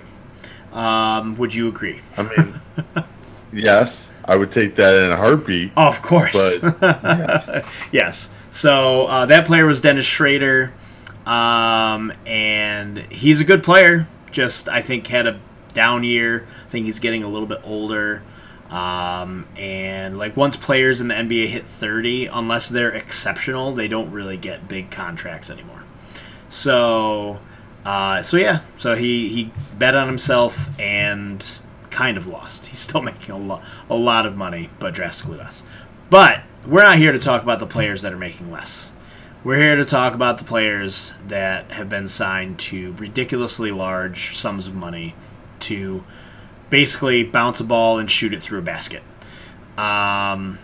Um, would you agree? I mean, [LAUGHS] yes, I would take that in a heartbeat. Of course. But, yes. [LAUGHS] yes. So uh, that player was Dennis Schröder. Um, and he's a good player. Just I think had a down year. I think he's getting a little bit older. Um, and like once players in the NBA hit 30, unless they're exceptional, they don't really get big contracts anymore. So, uh, so yeah, so he he bet on himself and kind of lost. [LAUGHS] He's still making a lot a lot of money, but drastically less. But we're not here to talk about the players that are making less. We're here to talk about the players that have been signed to ridiculously large sums of money to basically bounce a ball and shoot it through a basket. Um,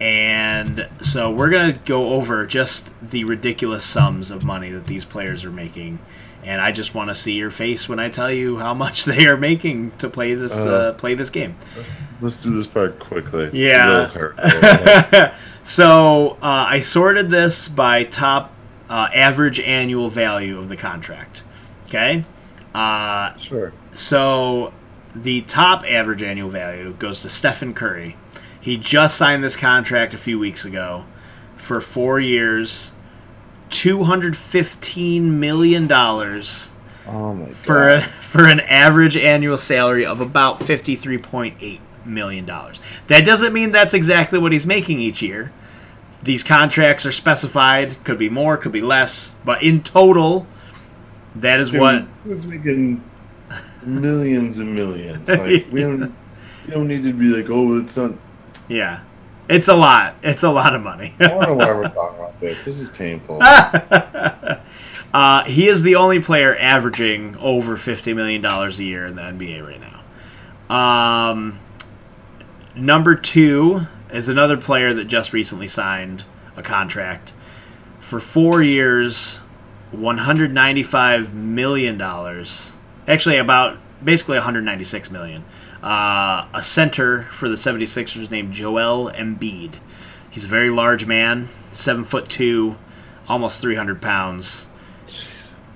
and so we're going to go over just the ridiculous sums of money that these players are making. And I just want to see your face when I tell you how much [LAUGHS] they are making to play this uh, uh, play this game. Let's do this part quickly. Yeah. [LAUGHS] so uh, I sorted this by top uh, average annual value of the contract. Okay. Uh, sure. So the top average annual value goes to Stephen Curry. He just signed this contract a few weeks ago for four years, two hundred fifteen million dollars. Oh for a, for an average annual salary of about fifty three point eight million dollars. That doesn't mean that's exactly what he's making each year. These contracts are specified, could be more, could be less, but in total, that is Dude, what. He's making millions and millions. [LAUGHS] Like we don't we don't need to be like, oh, it's not. Yeah, it's a lot. It's a lot of money. I don't know why we're [LAUGHS] talking about this. This is painful. [LAUGHS] uh, he is the only player averaging over fifty million dollars a year in the NBA right now. Um, number two is another player that just recently signed a contract for four years, one hundred ninety-five million dollars actually about basically 196 million. Uh, a center for the 76ers named Joel Embiid. He's a very large man, seven foot two, almost 300 pounds.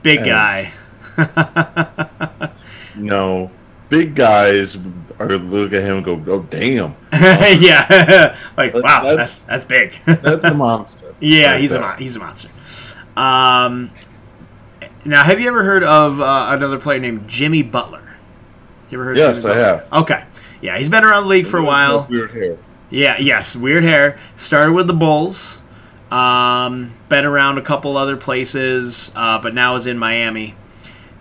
Big guy. [LAUGHS] no, big guys are look at him and go, "Oh, damn." [LAUGHS] yeah, [LAUGHS] like wow, that's, that's, that's big. that's a [LAUGHS] monster. Yeah, he's a he's a monster. Um, now, have you ever heard of uh, another player named Jimmy Butler? You ever heard? Yes, I have. Okay, yeah, he's been around the league for a while. Weird hair. Yeah, yes, weird hair. Started with the Bulls. Um, been around a couple other places, uh, but now is in Miami.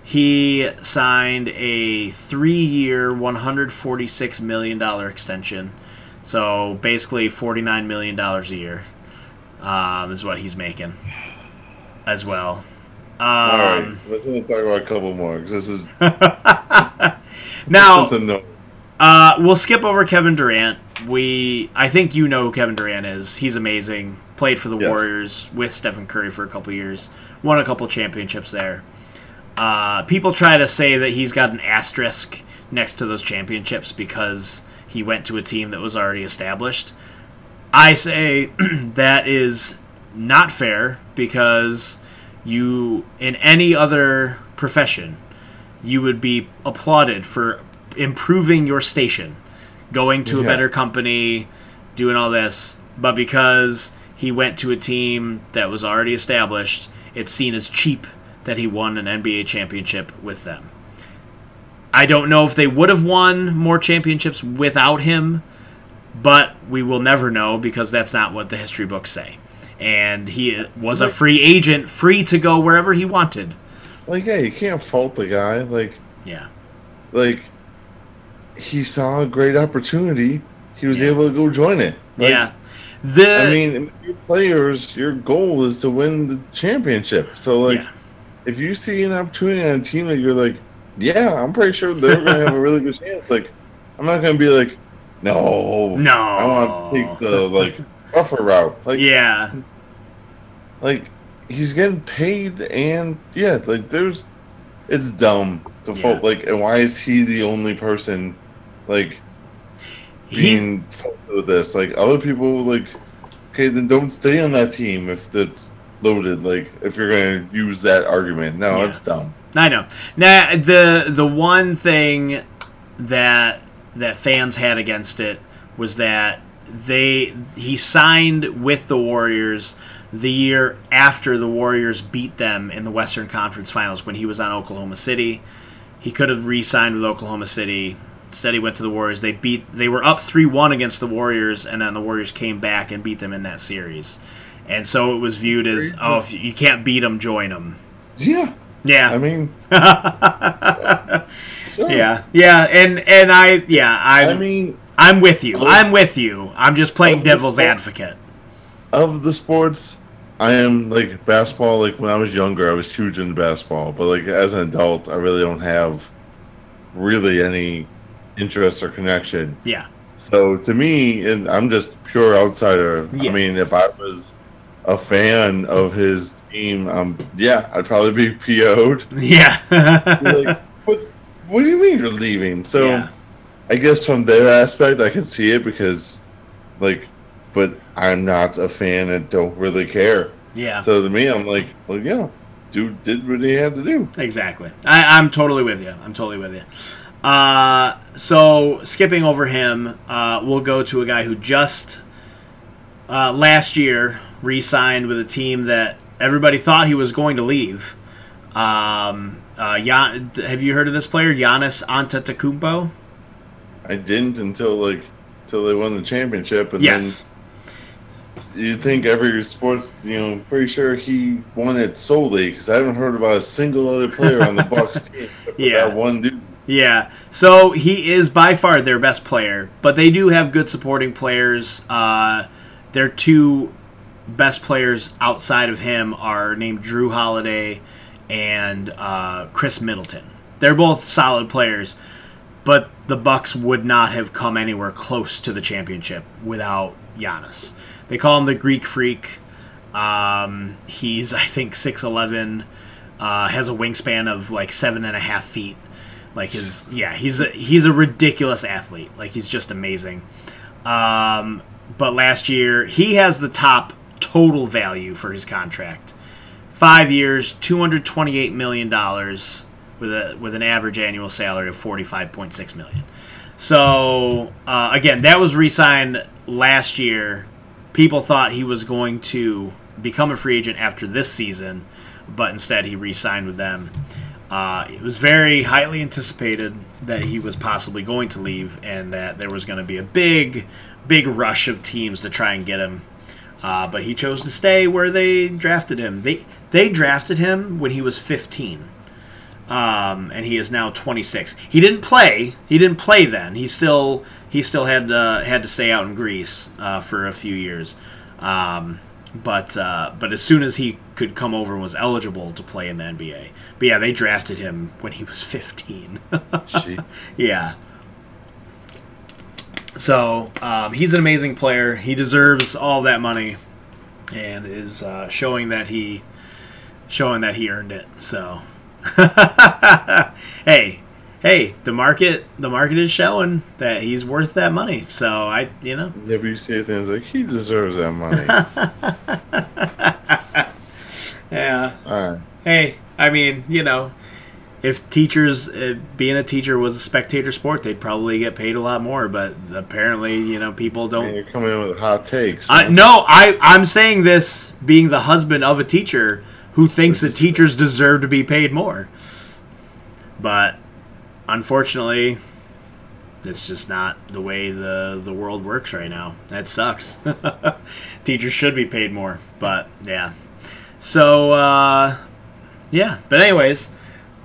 He signed a three-year, one hundred forty-six million dollar extension. So basically, forty-nine million dollars a year um, is what he's making, as well. Um, All right, let's talk about a couple more because this is [LAUGHS] now. This is no. uh, we'll skip over Kevin Durant. We, I think you know who Kevin Durant is. He's amazing. Played for the yes. Warriors with Stephen Curry for a couple years. Won a couple championships there. Uh, people try to say that he's got an asterisk next to those championships because he went to a team that was already established. I say [CLEARS THROAT] that is not fair because you in any other profession you would be applauded for improving your station going to yeah. a better company doing all this but because he went to a team that was already established it's seen as cheap that he won an NBA championship with them I don't know if they would have won more championships without him but we will never know because that's not what the history books say and he was a free agent, free to go wherever he wanted. Like, yeah, you can't fault the guy. Like, yeah, like he saw a great opportunity. He was yeah. able to go join it. Like, yeah. The I mean, your players, your goal is to win the championship. So, like, yeah. If you see an opportunity on a team that you're like, yeah, I'm pretty sure they're going to have a really good chance. Like, I'm not going to be like, no, no, I want to take the like rougher route. Like yeah, like he's getting paid, and yeah, like there's, it's dumb to yeah. fault. Like, and why is he the only person, like, being he... with this? Like other people, like, okay, then don't stay on that team if that's loaded. Like, if you're gonna use that argument, no, yeah. it's dumb. I know. Now the the one thing that that fans had against it was that they he signed with the Warriors the year after the Warriors beat them in the Western Conference Finals when he was on Oklahoma City. he could have re-signed with Oklahoma City. Instead, he went to the Warriors. They beat. They were up three one against the Warriors, and then the Warriors came back and beat them in that series. And so it was viewed as, oh, if you can't beat them, join them. Yeah. Yeah. I mean. [LAUGHS] sure. Yeah. Yeah. And and I yeah I. I mean. I'm with you. I'm with you. I'm just playing devil's sport, advocate. Of the sports, I am like basketball. Like when I was younger, I was huge into basketball. But like as an adult, I really don't have really any interest or connection. Yeah. So to me, and I'm just pure outsider. Yeah. I mean, if I was a fan of his team, um, yeah, I'd probably be PO'd. Yeah. like, what, what do you mean you're leaving? So, yeah. I guess from their aspect, I can see it because, like, but I'm not a fan and don't really care. Yeah. So to me, I'm like, well, yeah, dude did what he had to do. Exactly. I, I'm totally with you. I'm totally with you. Uh, so skipping over him, uh, we'll go to a guy who just uh, last year re-signed with a team that everybody thought he was going to leave. Um, uh, Jan- have you heard of this player, Giannis Antetokounmpo? I didn't until like until they won the championship, and yes. then you think every sports, you know, pretty sure he won it solely because I haven't heard about a single other player on the Bucks [LAUGHS] team. yeah, that one dude. Yeah, so he is by far their best player, but they do have good supporting players. Uh, their two best players outside of him are named Jrue Holiday and uh, Khris Middleton. They're both solid players, but the Bucks would not have come anywhere close to the championship without Giannis. They call him the Greek Freak. Um, he's I think six eleven, uh, has a wingspan of like seven and a half feet. Like his yeah, he's a he's a ridiculous athlete. Like he's just amazing. Um, but last year he has the top total value for his contract. Five years, two hundred twenty-eight million dollars, with a with an average annual salary of forty-five point six million. So uh, again, that was re-signed last year. People thought he was going to become a free agent after this season, but instead he re-signed with them. Uh, it was very highly anticipated that he was possibly going to leave and that there was going to be a big, big rush of teams to try and get him. Uh, but he chose to stay where they drafted him. They they drafted him when he was 15, um, and he is now 26. He didn't play. He didn't play then. He still he still had uh, had to stay out in Greece uh, for a few years. Um, but uh, but as soon as he could come over and was eligible to play in the NBA, but yeah, they drafted him when he was 15. [LAUGHS] yeah. So um, he's an amazing player. He deserves all that money, and is uh, showing that he showing that he earned it. So [LAUGHS] hey, hey, the market the market is showing that he's worth that money. So I, you know, never you say things like he deserves that money. [LAUGHS] yeah. All right. Hey, I mean, you know, if teachers uh, being a teacher was a spectator sport, they'd probably get paid a lot more. But apparently, you know, people don't. Man, you're coming in with hot takes. Uh, no, I I'm saying this being the husband of a teacher who thinks that teachers deserve to be paid more. But unfortunately, it's just not the way the the world works right now. That sucks. [LAUGHS] Teachers should be paid more, but yeah. So uh, yeah, but anyways,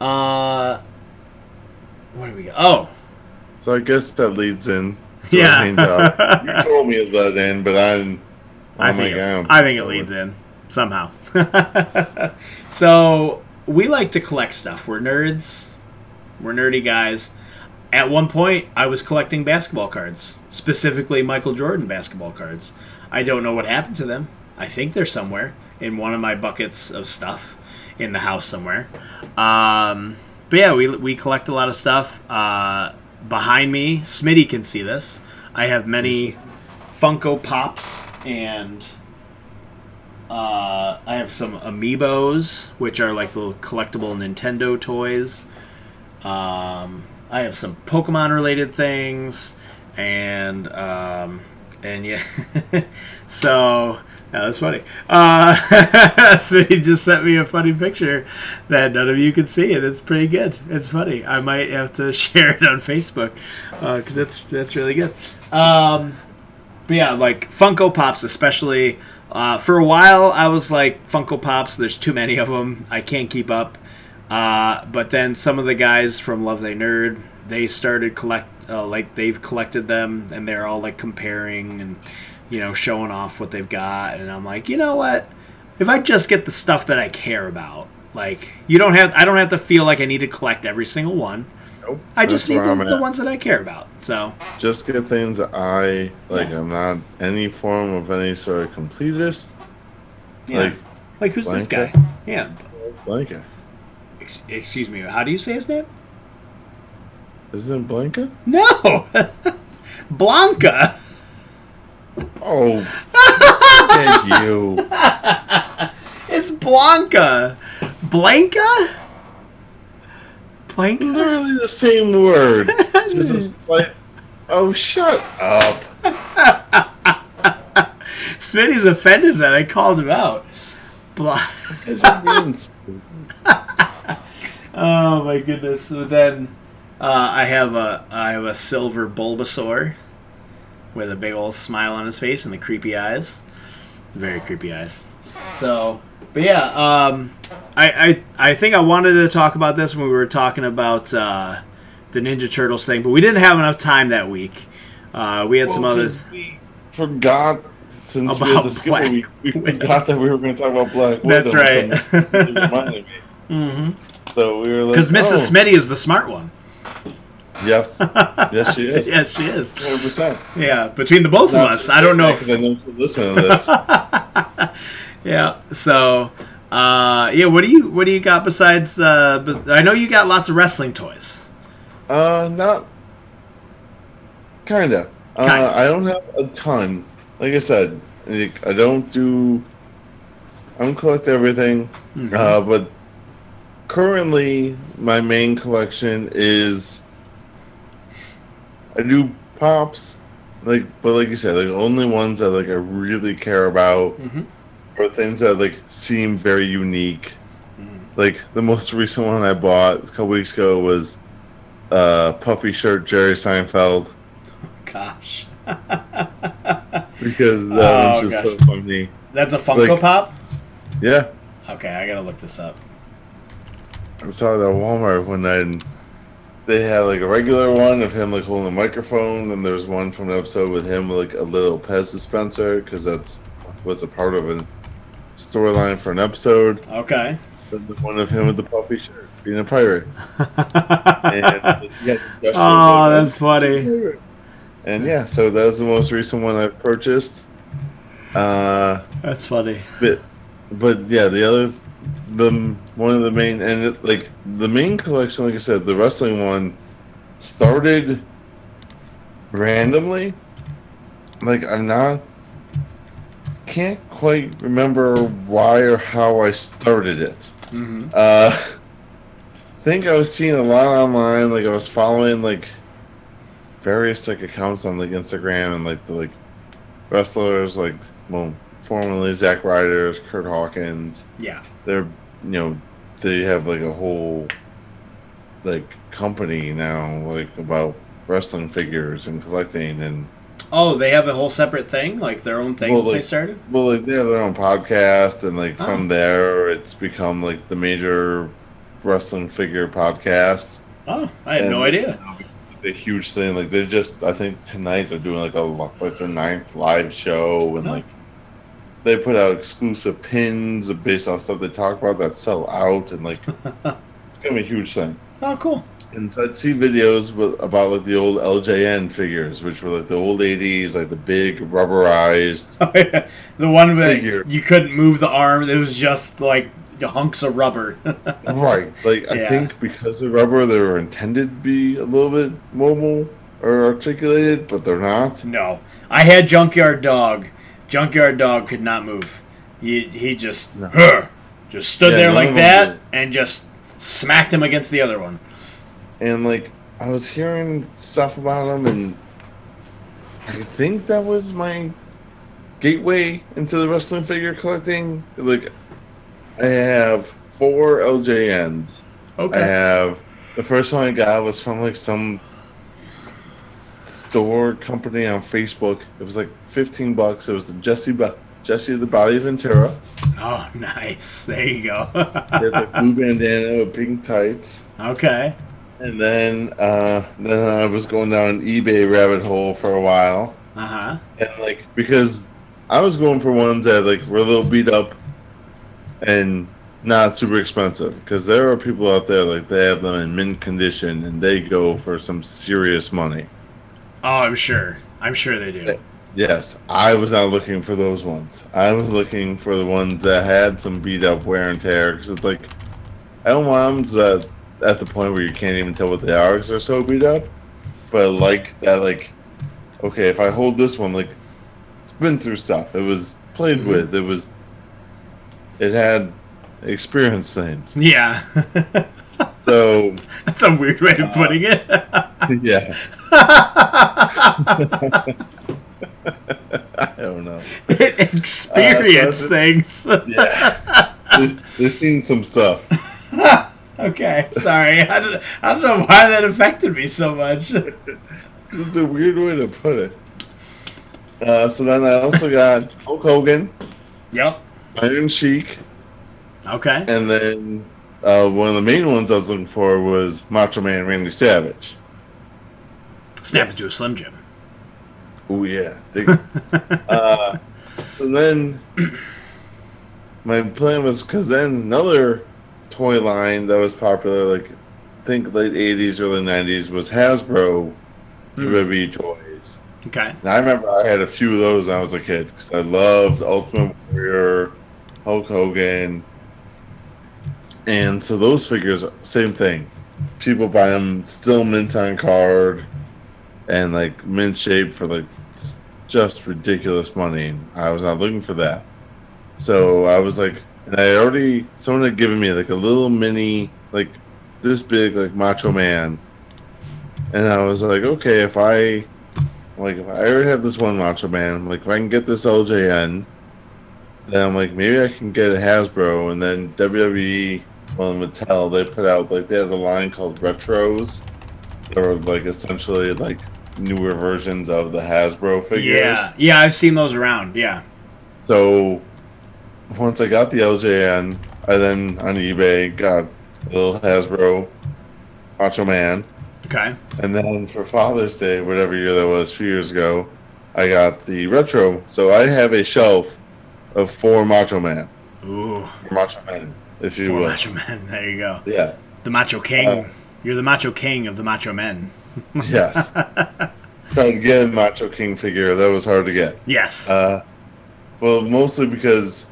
uh, what do we got? Oh, so I guess that leads in. yeah, [LAUGHS] you told me at that in, but I didn't. Oh I think it, I think it leads in somehow. [LAUGHS] so we like to collect stuff. We're nerds. We're nerdy guys. At one point, I was collecting basketball cards, specifically Michael Jordan basketball cards. I don't know what happened to them. I think they're somewhere in one of my buckets of stuff in the house somewhere. Um, but yeah, we, we collect a lot of stuff. Uh, behind me, Smitty can see this. I have many Funko Pops and uh, I have some Amiibos, which are like the collectible Nintendo toys. Um, I have some Pokemon related things, and um, and yeah, [LAUGHS] so that was funny. Uh, [LAUGHS] so he just sent me a funny picture that none of you can see, and it's pretty good. It's funny. I might have to [LAUGHS] share it on Facebook because uh, that's that's really good. Um, but yeah, like Funko Pops, especially. Uh, for a while, I was like Funko Pops. There's too many of them. I can't keep up. Uh, but then some of the guys from Love Thy Nerd, they started collect uh, like they've collected them, and they're all like comparing and you know, showing off what they've got. And I'm like, you know what? If I just get the stuff that I care about, like you don't have, I don't have to feel like I need to collect every single one. Nope. I just need the, the, ones that I care about. So just get things that I like. Yeah. I'm not any form of any sort of completist. Yeah. Like, like who's Blanka? this guy? Yeah. Blanka. Ex- excuse me. How do you say his name? Isn't it Blanka? No. [LAUGHS] Blanka. Oh, thank you. [LAUGHS] It's Blanca. Blanca? Blanka? Literally the same word. [LAUGHS] Just like, oh, shut up. [LAUGHS] Smitty's offended that I called him out. Blanca. oh my goodness! So then uh, I have a I have a silver Bulbasaur with a big old smile on his face and the creepy eyes. Very creepy eyes. So, but yeah, um, I, I I think I wanted to talk about this when we were talking about uh, the Ninja Turtles thing, but we didn't have enough time that week. Uh, we had well, some other. We forgot since about we had the skipper week. We forgot that we were going to talk about Black Widow. That's right. [LAUGHS] mm-hmm. So we were like, because Mrs. Oh. Smitty is the smart one. Yes. [LAUGHS] Yes, she is. yes, she is. 100%. Yeah, between the both of us, I don't know if. I know listen to this. [LAUGHS] yeah. So, uh, yeah. What do you What do you got besides? Uh, I know you got lots of wrestling toys. Uh, not. Kinda. Kinda. Uh, I don't have a ton. Like I said, I don't do. I don't collect everything, mm-hmm. uh, but currently my main collection is I do pops, like, but like you said, like only ones that like I really care about, mm-hmm. or things that like seem very unique. Mm-hmm. Like the most recent one I bought a couple weeks ago was uh, puffy shirt Jerry Seinfeld. Gosh. [LAUGHS] because that oh, was just gosh. so funny. That's a Funko like, Pop. Yeah. Okay, I gotta look this up. I saw it at Walmart when I they had like a regular one of him like holding a microphone, and there was one from an episode with him with like a little Pez dispenser because that's was a part of a storyline for an episode. Okay. One of him with the puffy shirt being a pirate. and, [LAUGHS] yeah, oh, that's funny. And yeah, so that was the most recent one I've purchased. Uh, that's funny. But, but yeah, the other the one of the main and it, like the main collection, like I said, the wrestling one started randomly. Like I'm not can't quite remember why or how I started it. Mm-hmm. Uh, I think I was seeing a lot online. Like I was following like various like accounts on like Instagram and like the like wrestlers like well formerly Zack Ryder's, Curt Hawkins. Yeah. They're you know they have like a whole like company now like about wrestling figures and collecting and oh they have a whole separate thing? Like their own thing well, like, they started? well like they have their own podcast and like oh. from there it's become like the major wrestling figure podcast. Oh i had and no idea a huge thing. Like they're just i think tonight they're doing like a like their ninth live show and oh. like they put out exclusive pins based on stuff they talk about that sell out, and like [LAUGHS] it's gonna be a huge thing. Oh, cool. And so I'd see videos with, about like the old LJN figures, which were like the old '80s, like the big rubberized. [LAUGHS] Oh, yeah. The one where you couldn't move the arm; it was just like hunks of rubber. [LAUGHS] right. Like yeah. I think because of rubber, they were intended to be a little bit mobile or articulated, but they're not. No, I had Junkyard Dog Junkyard Dog could not move. He, he just no. just stood yeah, there like that and just smacked him against the other one. And like I was hearing stuff about him, and I think that was my gateway into the wrestling figure collecting. Like, I have four LJNs. Okay. I have the first one I got was from like some store company on Facebook. It was like fifteen bucks. It was the Jesse Jesse the Body Ventura. Oh, [LAUGHS] nice! There you go. had the [LAUGHS] blue bandana with pink tights. Okay. And then, uh, then I was going down an eBay rabbit hole for a while. Uh huh. And like because I was going for ones that like were a little beat up and not super expensive because there are people out there like they have them in mint condition and they go for some serious money. Oh, I'm sure. I'm sure they do. Yes, I was not looking for those ones. I was looking for the ones that had some beat up wear and tear because it's like I don't want them that at the point where you can't even tell what they are because they're so beat up. But like that, like okay, if I hold this one, like it's been through stuff. It was played mm-hmm. with. It was. It had experience things. Yeah. [LAUGHS] so that's a weird way of uh, putting it. [LAUGHS] yeah. [LAUGHS] [LAUGHS] I don't know. It experience uh, things. [LAUGHS] yeah. They've seen some stuff. [LAUGHS] okay, sorry. I don't, I don't know why that affected me so much. it's a weird way to put it. Uh, so then I also got Hulk Hogan. Yep. Iron Sheik. Okay. And then uh, one of the main ones I was looking for was Macho Man Randy Savage. Snap into a Slim Jim. Oh yeah. [LAUGHS] uh, and then my plan was because then another toy line that was popular, like I think late '80s, early '90s, was Hasbro WWE toys. Okay. And I remember I had a few of those when I was a kid because I loved Ultimate Warrior, Hulk Hogan, and so those figures, same thing. People buy them still mint on card, and like mint shape for like just ridiculous money. I was not looking for that, so I was like, and I already someone had given me like a little mini like this big like Macho Man and I was like, okay, if I like if I already have this one Macho Man, like if I can get this LJN, then I'm like maybe I can get a Hasbro, and then WWE, well Mattel, they put out like they had a line called Retros. They were like essentially like newer versions of the Hasbro figures. Yeah, yeah, I've seen those around. Yeah. So once I got the LJN, I then on eBay got a little Hasbro Macho Man Okay. And then for Father's Day, whatever year that was, a few years ago, I got the retro. So I have a shelf of four Macho Man. Ooh. Macho Man, if you four will. Macho Man. [LAUGHS] There you go. Yeah. The Macho King. Uh, You're the Macho King of the Macho Men. [LAUGHS] yes. Trying to get a Macho King figure, that was hard to get. Yes. Uh, well, mostly because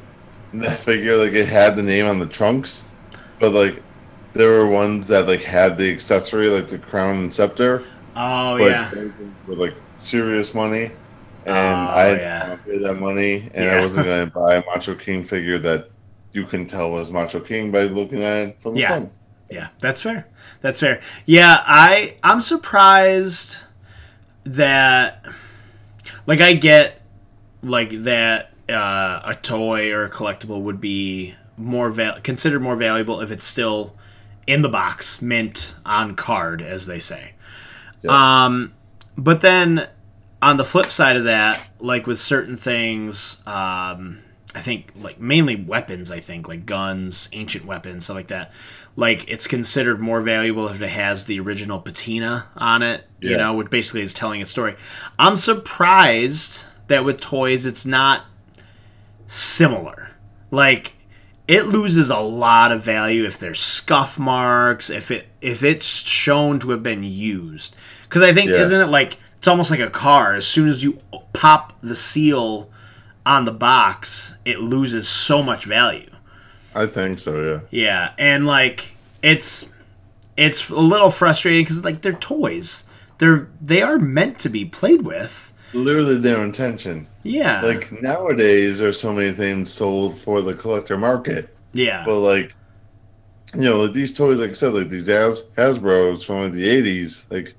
that figure, like, it had the name on the trunks, but like there were ones that like had the accessory, like the crown and scepter. Oh yeah. With like serious money, and oh, I had yeah. pay that money, and yeah. I wasn't going [LAUGHS] to buy a Macho King figure that you can tell was Macho King by looking at it from the yeah. front. Yeah, that's fair. That's fair. Yeah, I I'm surprised that like I get like that uh, a toy or a collectible would be more val- considered more valuable if it's still in the box, mint on card, as they say. Yes. Um, but then on the flip side of that, like with certain things, um, I think like mainly weapons. I think like guns, ancient weapons, stuff like that. Like it's considered more valuable if it has the original patina on it. Yeah. You know, which basically is telling a story. I'm surprised that with toys it's not similar. Like it loses a lot of value if there's scuff marks, if it if it's shown to have been used. Because I think yeah. isn't it like it's almost like a car. As soon as you pop the seal on the box, it loses so much value. I think so, yeah. Yeah, and like it's it's a little frustrating because like they're toys. They're they are meant to be played with. Literally their intention. Yeah. Like nowadays, there's so many things sold for the collector market. Yeah. But like, you know, like these toys, like I said, like these Has- Hasbro's from like the '80s, like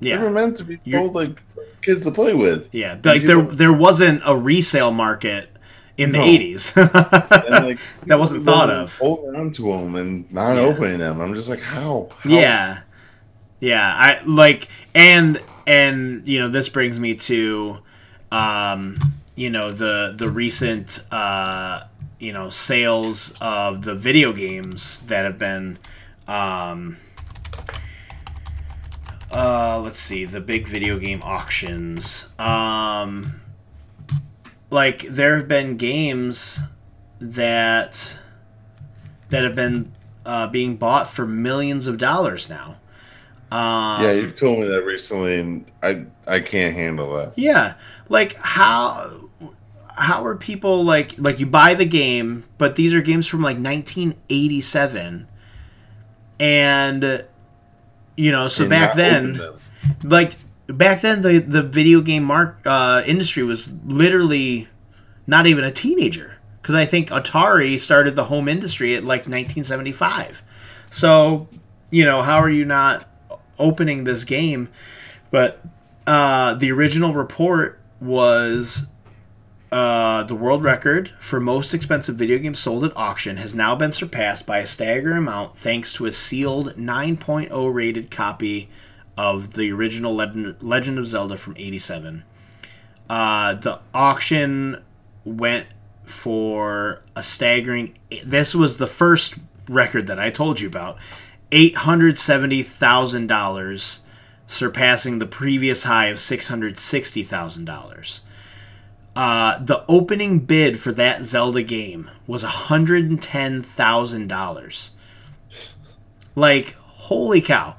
Yeah. They were meant to be told like kids to play with. Yeah, like there there wasn't a resale market in no. the eighties. [LAUGHS] like, that wasn't thought of. Holding on to them and not yeah. opening them. I'm just like, how? how? Yeah, yeah. I like and and you know this brings me to, um, you know the the recent uh you know sales of the video games that have been um uh let's see the big video game auctions um like there have been games that that have been uh, being bought for millions of dollars now. Um, yeah you've told me that recently and i i can't handle that. Yeah like how how are people like like you buy the game, but these are games from like 1987, and you know, so and back then, like back then, the the video game mark uh, industry was literally not even a teenager because I think Atari started the home industry at like 1975. So, you know, how are you not opening this game? But uh, the original report was uh, the world record for most expensive video game sold at auction has now been surpassed by a staggering amount thanks to a sealed 9.0 rated copy of the original Legend of Zelda from 87. Uh, the auction went for a staggering. This was the first record that I told you about $870,000, surpassing the previous high of $660,000. Uh, the opening bid for that Zelda game was $110,000. Like, holy cow.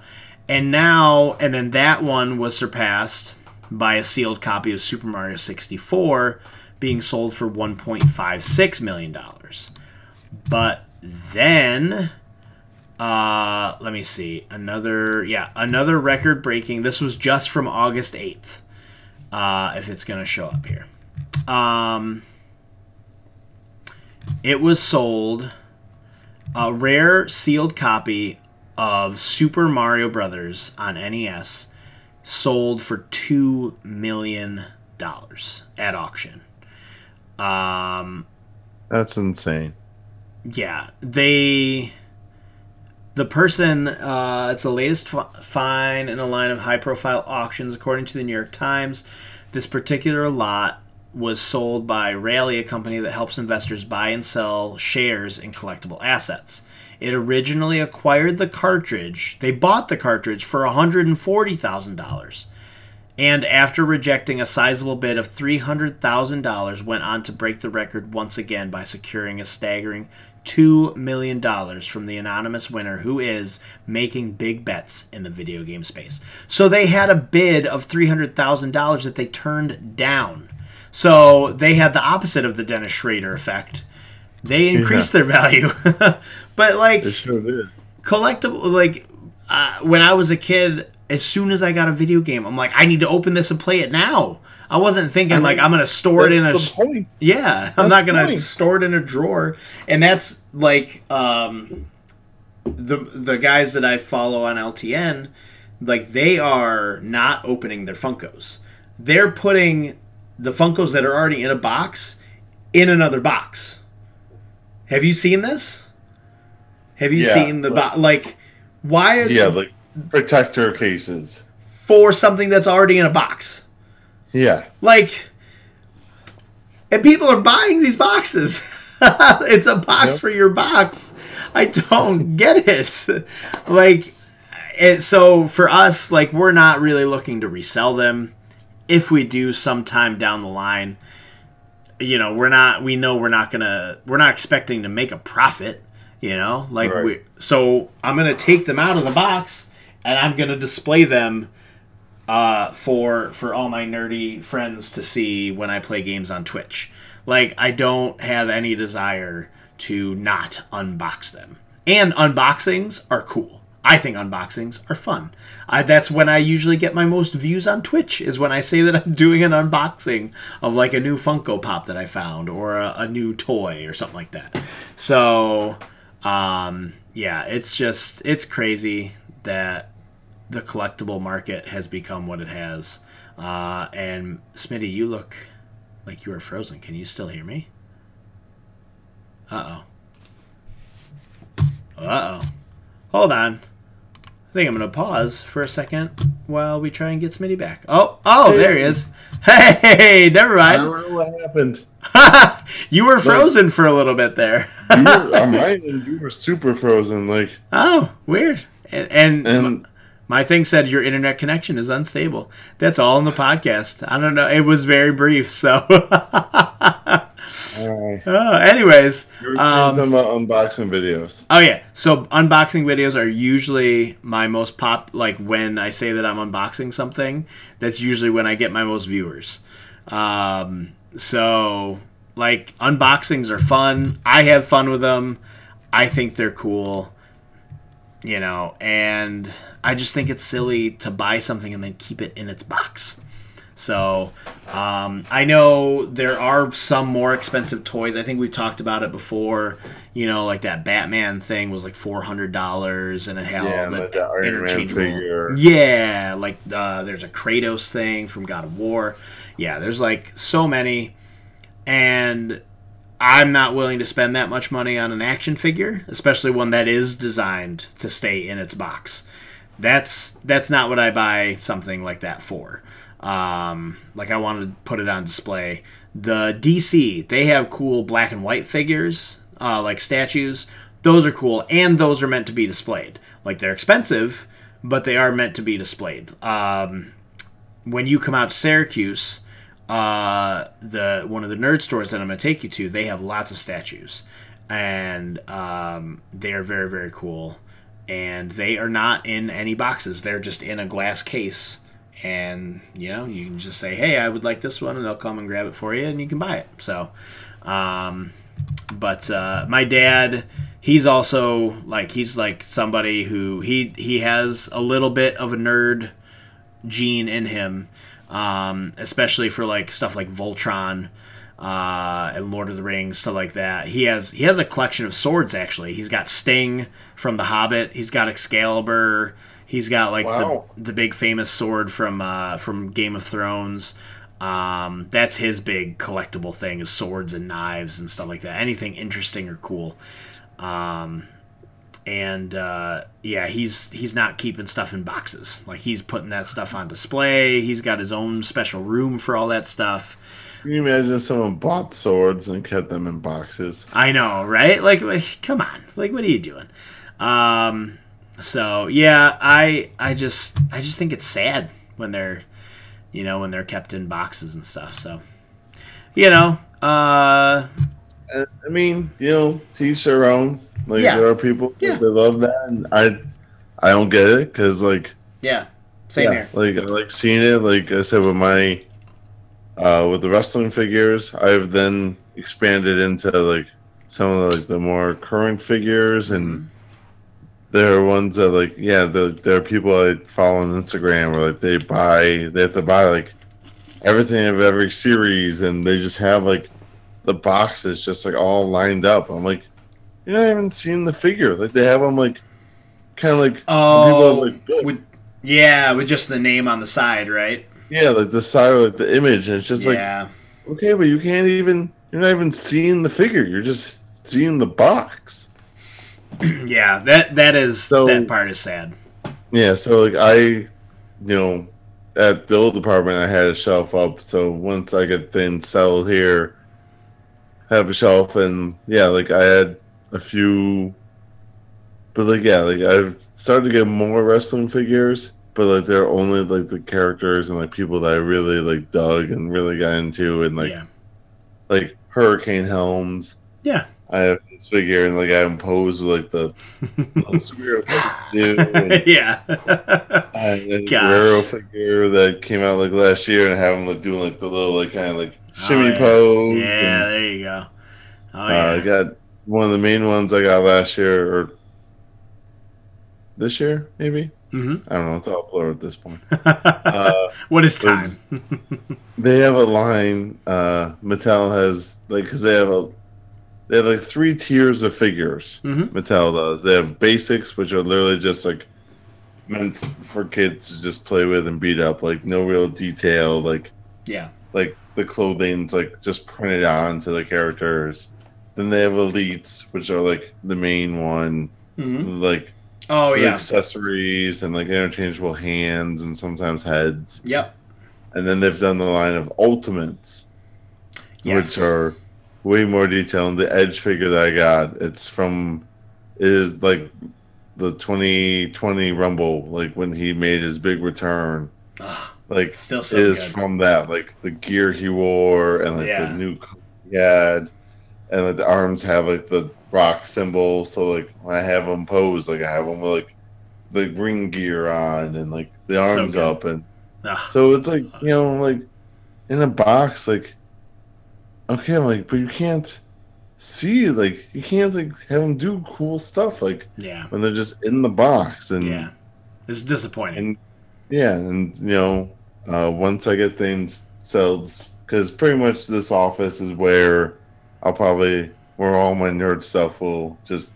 And now, and then that one was surpassed by a sealed copy of Super Mario 64 being sold for $1.56 million. But then, uh, let me see, another, yeah, another record breaking. This was just from August 8th, uh, if it's going to show up here. Um, it was sold a rare sealed copy of Super Mario Brothers on NES sold for two million dollars at auction. Um, that's insane. Yeah, they. The person, uh, it's the latest f- find in a line of high profile auctions, according to the New York Times. This particular lot was sold by Rally, a company that helps investors buy and sell shares in collectible assets. It originally acquired the cartridge. They bought the cartridge for $140,000. And after rejecting a sizable bid of $300,000, went on to break the record once again by securing a staggering $2 million from the anonymous winner who is making big bets in the video game space. So they had a bid of $300,000 that they turned down. So they had the opposite of the Dennis Schröder effect. They increased yeah. their value, [LAUGHS] but like sure did. collectible. Like uh, when I was a kid, as soon as I got a video game, I'm like, I need to open this and play it now. I wasn't thinking I mean, like I'm gonna store it in a point. yeah. That's I'm not gonna point. store it in a drawer, and that's like um, the the guys that I follow on LTN, like they are not opening their Funkos. They're putting the Funkos that are already in a box in another box. Have you seen this? Have you yeah, seen the box? Like, why? yeah, like protector cases for something that's already in a box. Yeah, like, and people are buying these boxes. [LAUGHS] it's a box yep. for your box. I don't [LAUGHS] get it. Like, and so for us, like, we're not really looking to resell them if we do sometime down the line, you know, we're not we know we're not gonna we're not expecting to make a profit, you know, like right. we so I'm gonna take them out of the box and I'm gonna display them uh, for for all my nerdy friends to see when I play games on Twitch. Like I don't have any desire to not unbox them. And unboxings are cool. I think unboxings are fun. I, that's when I usually get my most views on Twitch is when I say that I'm doing an unboxing of like a new Funko Pop that I found or a, a new toy or something like that. So, um, yeah, it's just it's crazy that the collectible market has become what it has. Uh, and Smitty, you look like you are frozen. Can you still hear me? Uh oh. Uh oh. Hold on. I think I'm gonna pause for a second while we try and get Smitty back. Oh, oh, hey. there he is. [LAUGHS] Hey, never mind. I don't know what happened. [LAUGHS] you were frozen like, for a little bit there. you were, I'm [LAUGHS] right, and you were super frozen. Like oh, weird. And, and, and my thing said your internet connection is unstable. That's all in the podcast. I don't know. It was very brief, so. Uh, anyways, um, some uh, unboxing videos. Oh yeah, so unboxing videos are usually my most pop. Like when I say that I'm unboxing something, that's usually when I get my most viewers. Um, so like unboxings are fun. I have fun with them. I think they're cool you know, and I just think it's silly to buy something and then keep it in its box. So um, I know there are some more expensive toys. I think we've talked about it before. You know, like that Batman thing was like four hundred dollars, and it had yeah, all the, the interchangeable. Yeah, like uh, there's a Kratos thing from God of War. Yeah, there's like so many, and I'm not willing to spend that much money on an action figure, especially one that is designed to stay in its box. That's that's not what I buy something like that for. Um, like I want to put it on display. The DC they have cool black and white figures, uh, like statues. Those are cool, and those are meant to be displayed. Like they're expensive, but they are meant to be displayed. Um, when you come out to Syracuse, uh, the one of the nerd stores that I'm gonna take you to, they have lots of statues, and um, they are very very cool. And they are not in any boxes; they're just in a glass case. And you know, you can just say, "Hey, I would like this one," and they'll come and grab it for you, and you can buy it. So, um, but uh, my dad, he's also like he's like somebody who he he has a little bit of a nerd gene in him um, especially for like stuff like Voltron uh, and Lord of the Rings, stuff like that. He has he has a collection of swords actually. He's got Sting from The Hobbit. He's got Excalibur. He's got like wow. the the big famous sword from uh, from Game of Thrones. Um, that's his big collectible thing is swords and knives and stuff like that. Anything interesting or cool. Um, and uh, yeah, he's he's not keeping stuff in boxes. Like he's putting that stuff on display. He's got his own special room for all that stuff. Can you imagine if someone bought swords and kept them in boxes? I know, right? Like, come on, like, what are you doing? Um, so yeah, I I just I just think it's sad when they're, you know, when they're kept in boxes and stuff. So, you know, uh, I mean, you know, teach their own. Like yeah. there are people yeah. that love that, and I, I don't get it because like yeah, same yeah, here. Like I like seeing it. Like I said with my, uh, with the wrestling figures, I've then expanded into like some of the, like the more current figures, and mm-hmm. There are ones that like yeah, the, there are people I follow on Instagram where like they buy they have to buy like everything of every series, and they just have like the boxes just like all lined up. I'm like you know, I haven't seen the figure. Like they have them like kind of like oh, like, with, yeah, with just the name on the side, right? Yeah, like the side of like, the image, and it's just yeah. like okay, but you can't even you're not even seeing the figure. You're just seeing the box. [CLEARS THROAT] yeah, that that is so, that part is sad. Yeah, so like I, you know, at the old apartment, I had a shelf up. So once I get things settled here, have a shelf, and yeah, like I had a few, but like yeah, like I've started to get more wrestling figures, but like they're only like the characters and like people that I really like dug and really got into, and like yeah. like Hurricane Helms. Yeah, I have this figure and like I impose with like the [LAUGHS] [LAUGHS] yeah, and Guerrero figure that came out like last year and have him like doing like the little like kind of like shimmy oh, yeah. pose. Yeah, and, there you go. Oh yeah, uh, I got one of the main ones I got last year or this year, maybe. Mm-hmm. I don't know. It's all blur at this point. [LAUGHS] uh, what is time? they have a line. Uh, Mattel has like because they have a they have like three tiers of figures. Mm-hmm. Mattel does. They have basics, which are literally just like meant for kids to just play with and beat up. Like no real detail. Like yeah, like the clothing's like just printed on to the characters. Then they have elites, which are like the main one. Mm-hmm. Like oh yeah, accessories and like interchangeable hands and sometimes heads. Yep. And then they've done the line of ultimates, yes. which are way more detailed. The edge figure that I got, it's from is like the 2020 Rumble, like when he made his big return. Ugh, like still so is good. from that, like the gear he wore and like yeah. the new he had, and like the arms have like the rock symbol. So like when I have them posed, like I have them with like the ring gear on and like the arms so up, and Ugh. so it's like you know like in a box, like okay, I'm like, but you can't see like you can't like have them do cool stuff like yeah. when they're just in the box and yeah. It's disappointing. and yeah and you know uh, once i get things sold because pretty much this office is where i'll probably where all my nerd stuff will just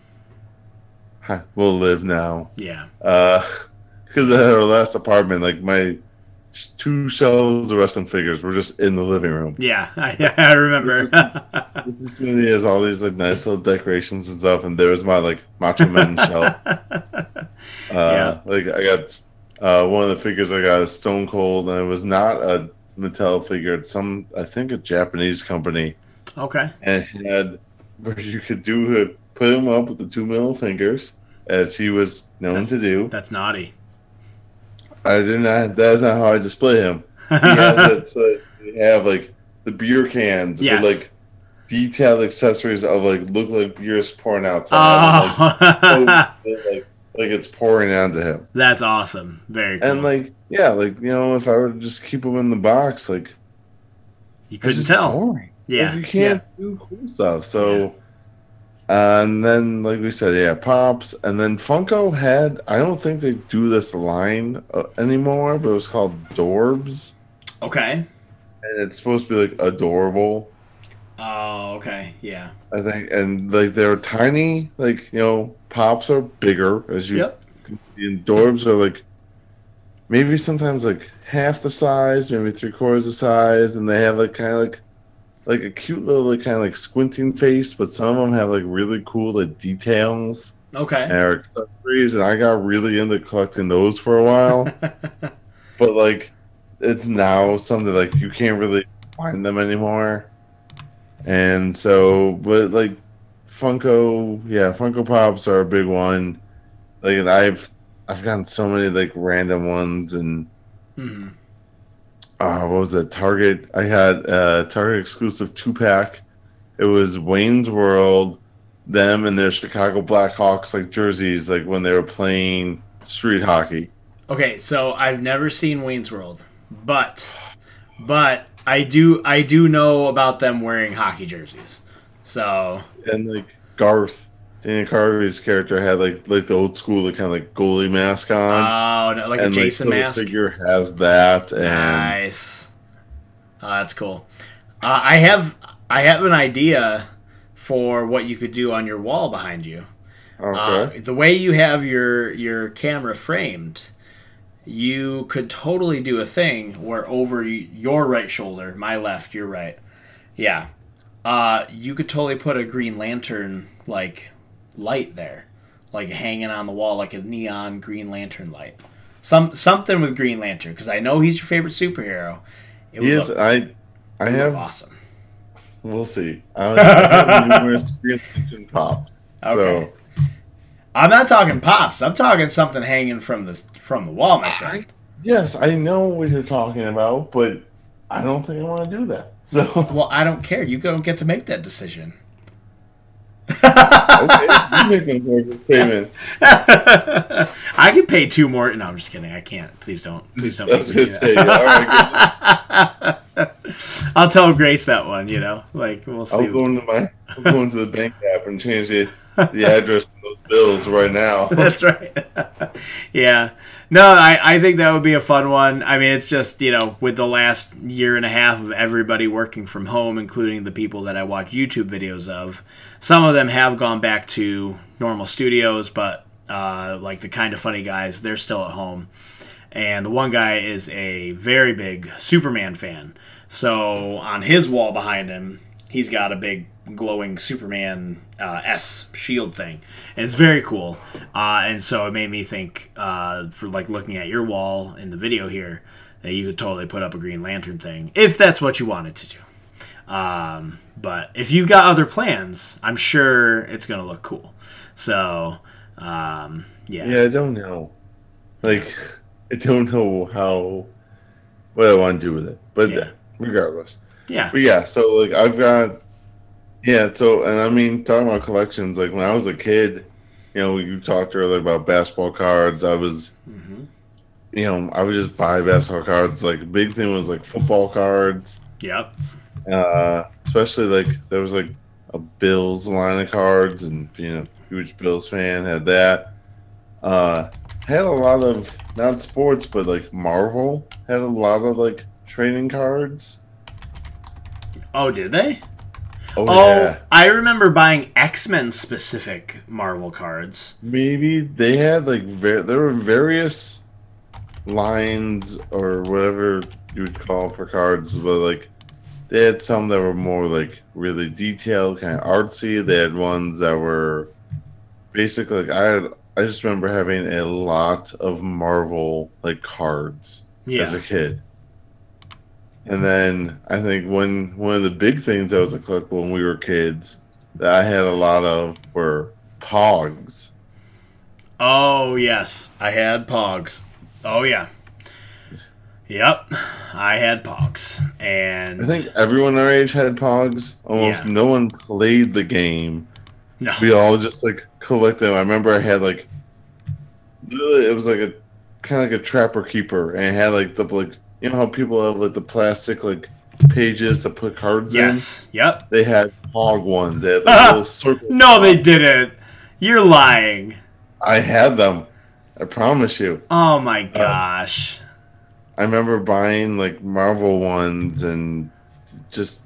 will live now. Yeah. Uh [LAUGHS] because at our last apartment like my two shelves of wrestling figures were just in the living room. Yeah, [LAUGHS] I, I remember. this, is, really has all these like nice little decorations and stuff, and there was my like Macho Man [LAUGHS] shelf. Uh, yeah. Like I got uh, one of the figures I got is Stone Cold, and it was not a Mattel figure. It's some I think a Japanese company. Okay. And it had where you could do it, put him up with the two middle fingers, as he was known that's, to do. That's naughty. I did not. That's not how I display him. He has [LAUGHS] it uh, have like the beer cans yes. with like detailed accessories of like look like beer's pouring out. Oh. Like, [LAUGHS] like, like it's pouring onto him. That's awesome. Very cool. And like yeah, like you know, if I were to just keep them in the box, like you couldn't tell. Boring. Yeah, like, you can't yeah. do cool stuff. So. Yeah and then, like we said, yeah, Pops. And then Funko had, I don't think they do this line uh, anymore, but it was called Dorbs. Okay. And it's supposed to be like adorable. Oh, okay. Yeah. I think. And like they're tiny, like, you know, Pops are bigger, as you yep. can see. And Dorbs are like maybe sometimes like half the size, maybe three quarters the size. And they have like kind of like like a cute little like, kind of like squinting face, but some of them have like really cool like details. Okay. And accessories, and I got really into collecting those for a while. [LAUGHS] but like, it's now something like you can't really find them anymore. And so, but like, Funko, yeah, Funko Pops are a big one. Like, I've I've gotten so many like random ones and. Mm-hmm uh, what was it? Target. I had a Target exclusive two pack. It was Wayne's World, them and their Chicago Blackhawks like jerseys, like when they were playing street hockey. Okay, so I've never seen Wayne's World, but but I do I do know about them wearing hockey jerseys. So and like Garth Dana Carvey's character had like like the old school like kind of like goalie mask on. Oh no, like and, a Jason like, mask. The figure has that. And... Nice. Oh, that's cool. Uh, I have I have an idea for what you could do on your wall behind you. Okay. Uh, the way you have your your camera framed, you could totally do a thing where over your right shoulder, my left, your right, yeah, uh, you could totally put a Green Lantern like light there, like hanging on the wall, like a neon Green Lantern light. Some something with Green Lantern because I know he's your favorite superhero. It he is. Look, I I have awesome. We'll see. I have numerous [LAUGHS] Green Lantern pops. Okay. So. I'm not talking pops. I'm talking something hanging from the from the wall, my friend. I, yes, I know what you're talking about, but I don't think I want to do that. So well, I don't care. You don't get to make that decision okay, you making more payment. [LAUGHS] I could pay two more. No, I'm just kidding. I can't. Please don't. Please don't. Make me say, yeah, oh [LAUGHS] I'll tell Grace that one. You know, like we'll see. I'll go into my. I'll go into the bank app and change the [LAUGHS] the address of those bills right now. [LAUGHS] That's right. [LAUGHS] yeah. No, I, I think that would be a fun one. I mean, it's just, you know, with the last year and a half of everybody working from home, including the people that I watch YouTube videos of, some of them have gone back to normal studios, but uh, like the kind of funny guys, they're still at home. And the one guy is a very big Superman fan. So on his wall behind him, he's got a big glowing Superman uh, S shield thing, and it's very cool. Uh, and so it made me think, uh, for like looking at your wall in the video here, that you could totally put up a Green Lantern thing if that's what you wanted to do. Um, but if you've got other plans, I'm sure it's gonna look cool. So um, yeah. Yeah, I don't know. Like, I don't know how what I want to do with it, but yeah. regardless. Yeah. But yeah, so like I've got yeah, so and I mean talking about collections, like when I was a kid, you know, you talked earlier about basketball cards. I was, mm-hmm. you know, I would just buy basketball cards. Like big thing was like football cards. Yep. Uh, especially like there was like a Bills line of cards, and you know, huge Bills fan had that. Uh, had a lot of not sports, but like Marvel had a lot of like trading cards. Oh, did they? Oh, oh yeah. I remember buying X Men specific Marvel cards. Maybe they had like ver- there were various lines or whatever you would call for cards, but like they had some that were more like really detailed, kind of artsy. They had ones that were basically like I had. I just remember having a lot of Marvel like cards yeah. as a kid. And then I think one one of the big things that was a collectible when we were kids that I had a lot of were Pogs. Oh yes, I had Pogs. Oh yeah. Yep, I had Pogs, and I think everyone our age had Pogs. Almost yeah. no one played the game. No, we all just like collected them. I remember I had like, it was like a kind of like a trapper keeper, and it had like the like you know how people have like the plastic like pages to put cards yes. in? Yes. Yep. They had pog ones. They had like, [LAUGHS] little circle. No, they didn't. You're lying. I had them. I promise you. Oh my uh, gosh. I remember buying like Marvel ones and just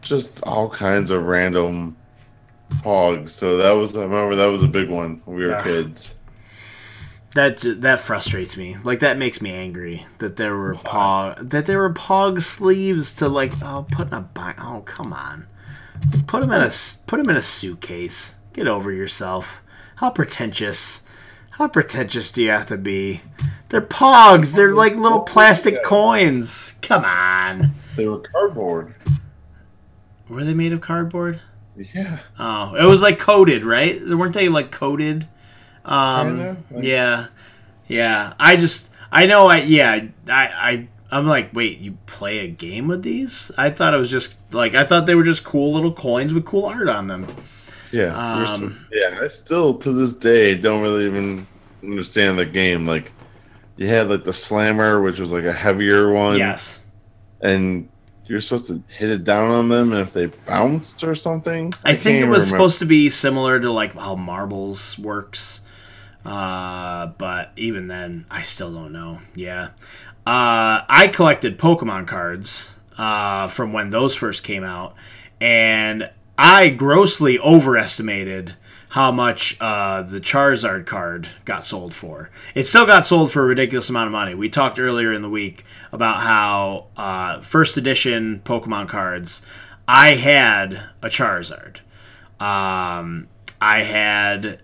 just all kinds of random pogs. So that was I remember that was a big one when we were yeah. kids. That that frustrates me. Like that makes me angry that there were pog that there were pog sleeves to like oh put in a oh come on, put them in a put them in a suitcase. Get over yourself. How pretentious. How pretentious do you have to be? They're pogs. They're like little plastic coins. Come on. They were cardboard. Were they made of cardboard? Yeah. Oh, it was like coated, right? Weren't they like coated? Um, yeah, yeah. I just, I know, I yeah, I, I, I'm like, wait, you play a game with these? I thought it was just like I thought they were just cool little coins with cool art on them. Yeah, um, yeah. I still to this day don't really even understand the game. Like, you had like the slammer, which was like a heavier one. Yes. And you're supposed to hit it down on them and if they bounced or something. I, I think it was remember. supposed to be similar to like how marbles works. Uh, but even then, I still don't know. Yeah. Uh, I collected Pokemon cards uh, from when those first came out, and I grossly overestimated how much uh, the Charizard card got sold for. It still got sold for a ridiculous amount of money. We talked earlier in the week about how uh, first edition Pokemon cards, I had a Charizard. Um, I had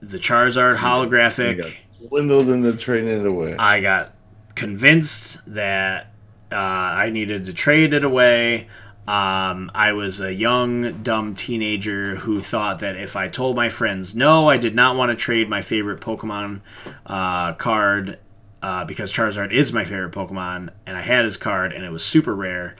the Charizard holographic. Swindled into trading it away. I got convinced that uh, I needed to trade it away. Um, I was a young, dumb teenager who thought that if I told my friends, no, I did not want to trade my favorite Pokemon uh, card uh, because Charizard is my favorite Pokemon, and I had his card, and it was super rare.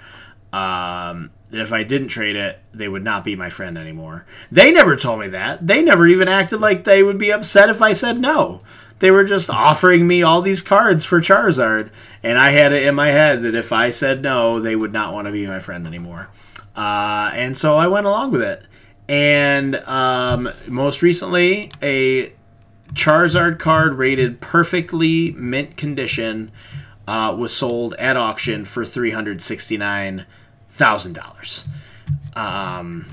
Um, that if I didn't trade it, they would not be my friend anymore. They never told me that. They never even acted like they would be upset if I said no. They were just offering me all these cards for Charizard, and I had it in my head that if I said no, they would not want to be my friend anymore. Uh, and so I went along with it. And um, most recently, a Charizard card rated perfectly mint condition uh, was sold at auction for three hundred sixty nine thousand dollars. Um,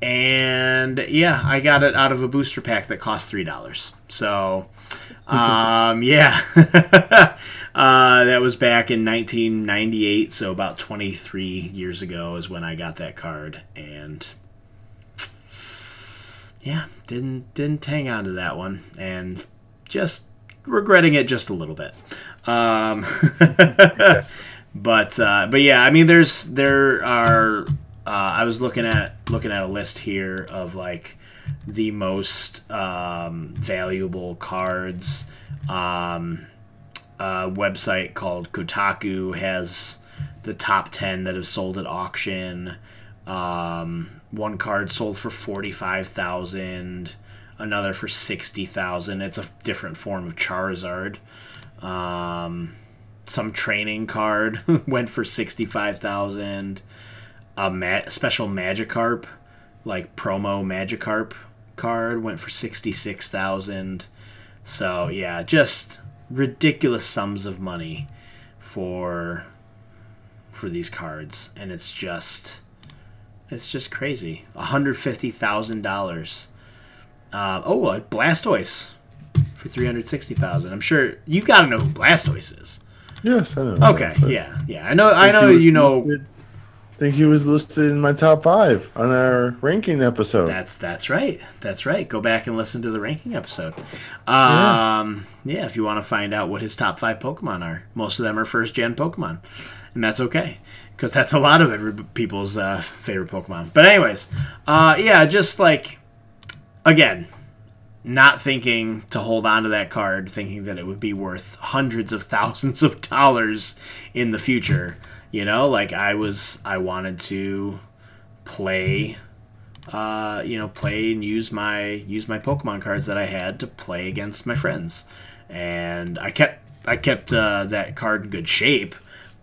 and yeah, I got it out of a booster pack that cost three dollars. So, [LAUGHS] um, yeah, [LAUGHS] uh, that was back in 1998. So about 23 years ago is when I got that card, and yeah, didn't didn't hang on to that one, and just regretting it just a little bit. Um, [LAUGHS] but uh, but yeah, I mean, there's there are. Uh, I was looking at looking at a list here of like the most um, valuable cards. Um, a website called Kotaku has the top ten that have sold at auction. Um, one card sold for forty five thousand, another for sixty thousand. It's a different form of Charizard. Um, some training card [LAUGHS] went for sixty five thousand. A ma- special Magikarp, like promo Magikarp card, went for sixty six thousand. So yeah, just ridiculous sums of money for for these cards, and it's just it's just crazy. One hundred fifty thousand uh, dollars. Oh, a Blastoise for three hundred sixty thousand. I'm sure you got to know who Blastoise is. Yes, I know. Okay, yeah, yeah. I know. I know. You know. Listed, I think he was listed in my top five on our ranking episode. That's that's right. That's right. Go back and listen to the ranking episode. Um, yeah. yeah, if you want to find out what his top five Pokemon are, most of them are first gen Pokemon, and that's okay because that's a lot of every people's uh, favorite Pokemon. But anyways, uh, yeah, just like again, not thinking to hold on to that card, thinking that it would be worth hundreds of [LAUGHS] thousands of dollars in the future. You know, like I was, I wanted to play, uh, you know, play and use my use my Pokemon cards that I had to play against my friends, and I kept I kept uh, that card in good shape,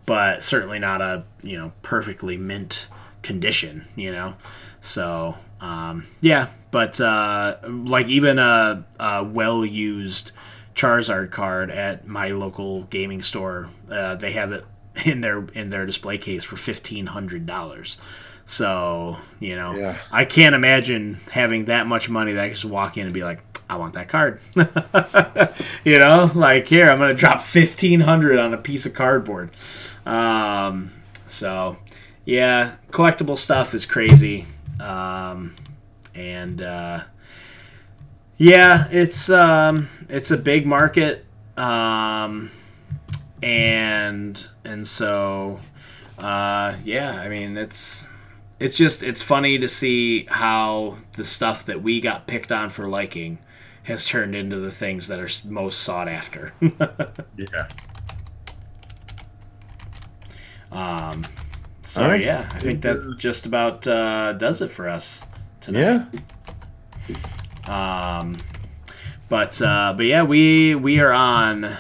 but certainly not a you know perfectly mint condition. You know, so um, yeah, but uh, like even a, a well used Charizard card at my local gaming store, uh, they have it in their in their display case for fifteen hundred dollars. So you know, yeah. I can't imagine having that much money that I just walk in and be like, I want that card. [LAUGHS] you know, like here I'm gonna drop fifteen hundred on a piece of cardboard. Um, so yeah, collectible stuff is crazy. Um, and uh, yeah, it's um, it's a big market, um, and and so uh, yeah, I mean it's it's just it's funny to see how the stuff that we got picked on for liking has turned into the things that are most sought after. [LAUGHS] yeah. Um. So right. yeah, I think that just about uh, does it for us tonight. Yeah. Um, but uh, but yeah, we we are on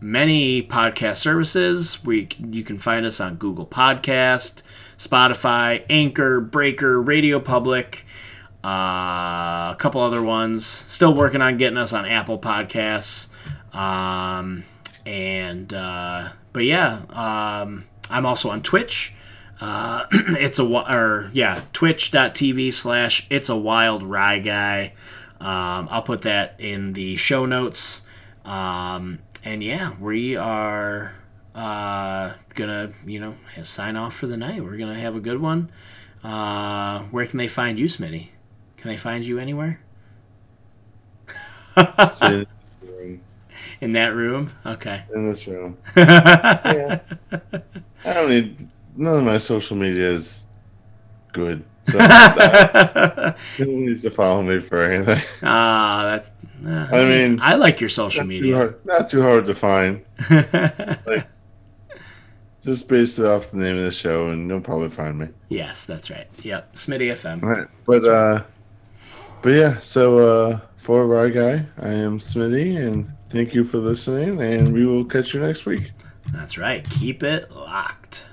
many podcast services. We you can find us on Google Podcast, Spotify, Anchor, Breaker, Radio Public, uh, a couple other ones. Still working on getting us on Apple Podcasts. Um, and uh, but yeah, um, I'm also on Twitch. Uh, [CLEARS THROAT] it's a or yeah, twitch.tv slash it's a wild rye guy. Um, I'll put that in the show notes. Um, and yeah, we are uh, gonna you know sign off for the night. We're gonna have a good one. Uh, where can they find you, Smitty? Can they find you anywhere? [LAUGHS] in that room? Okay. In this room. [LAUGHS] yeah. I don't need none of my social media is good. So [LAUGHS] no one needs to follow me for anything. Ah, that's. Uh, I mean, I like your social not media. Too hard, not too hard to find. [LAUGHS] like, just based it off the name of the show, and you'll probably find me. Yes, that's right. Yep, Smitty FM. Right, but uh, but yeah. So uh, for Rye Guy, I am Smitty, and thank you for listening, and we will catch you next week. That's right. Keep it locked.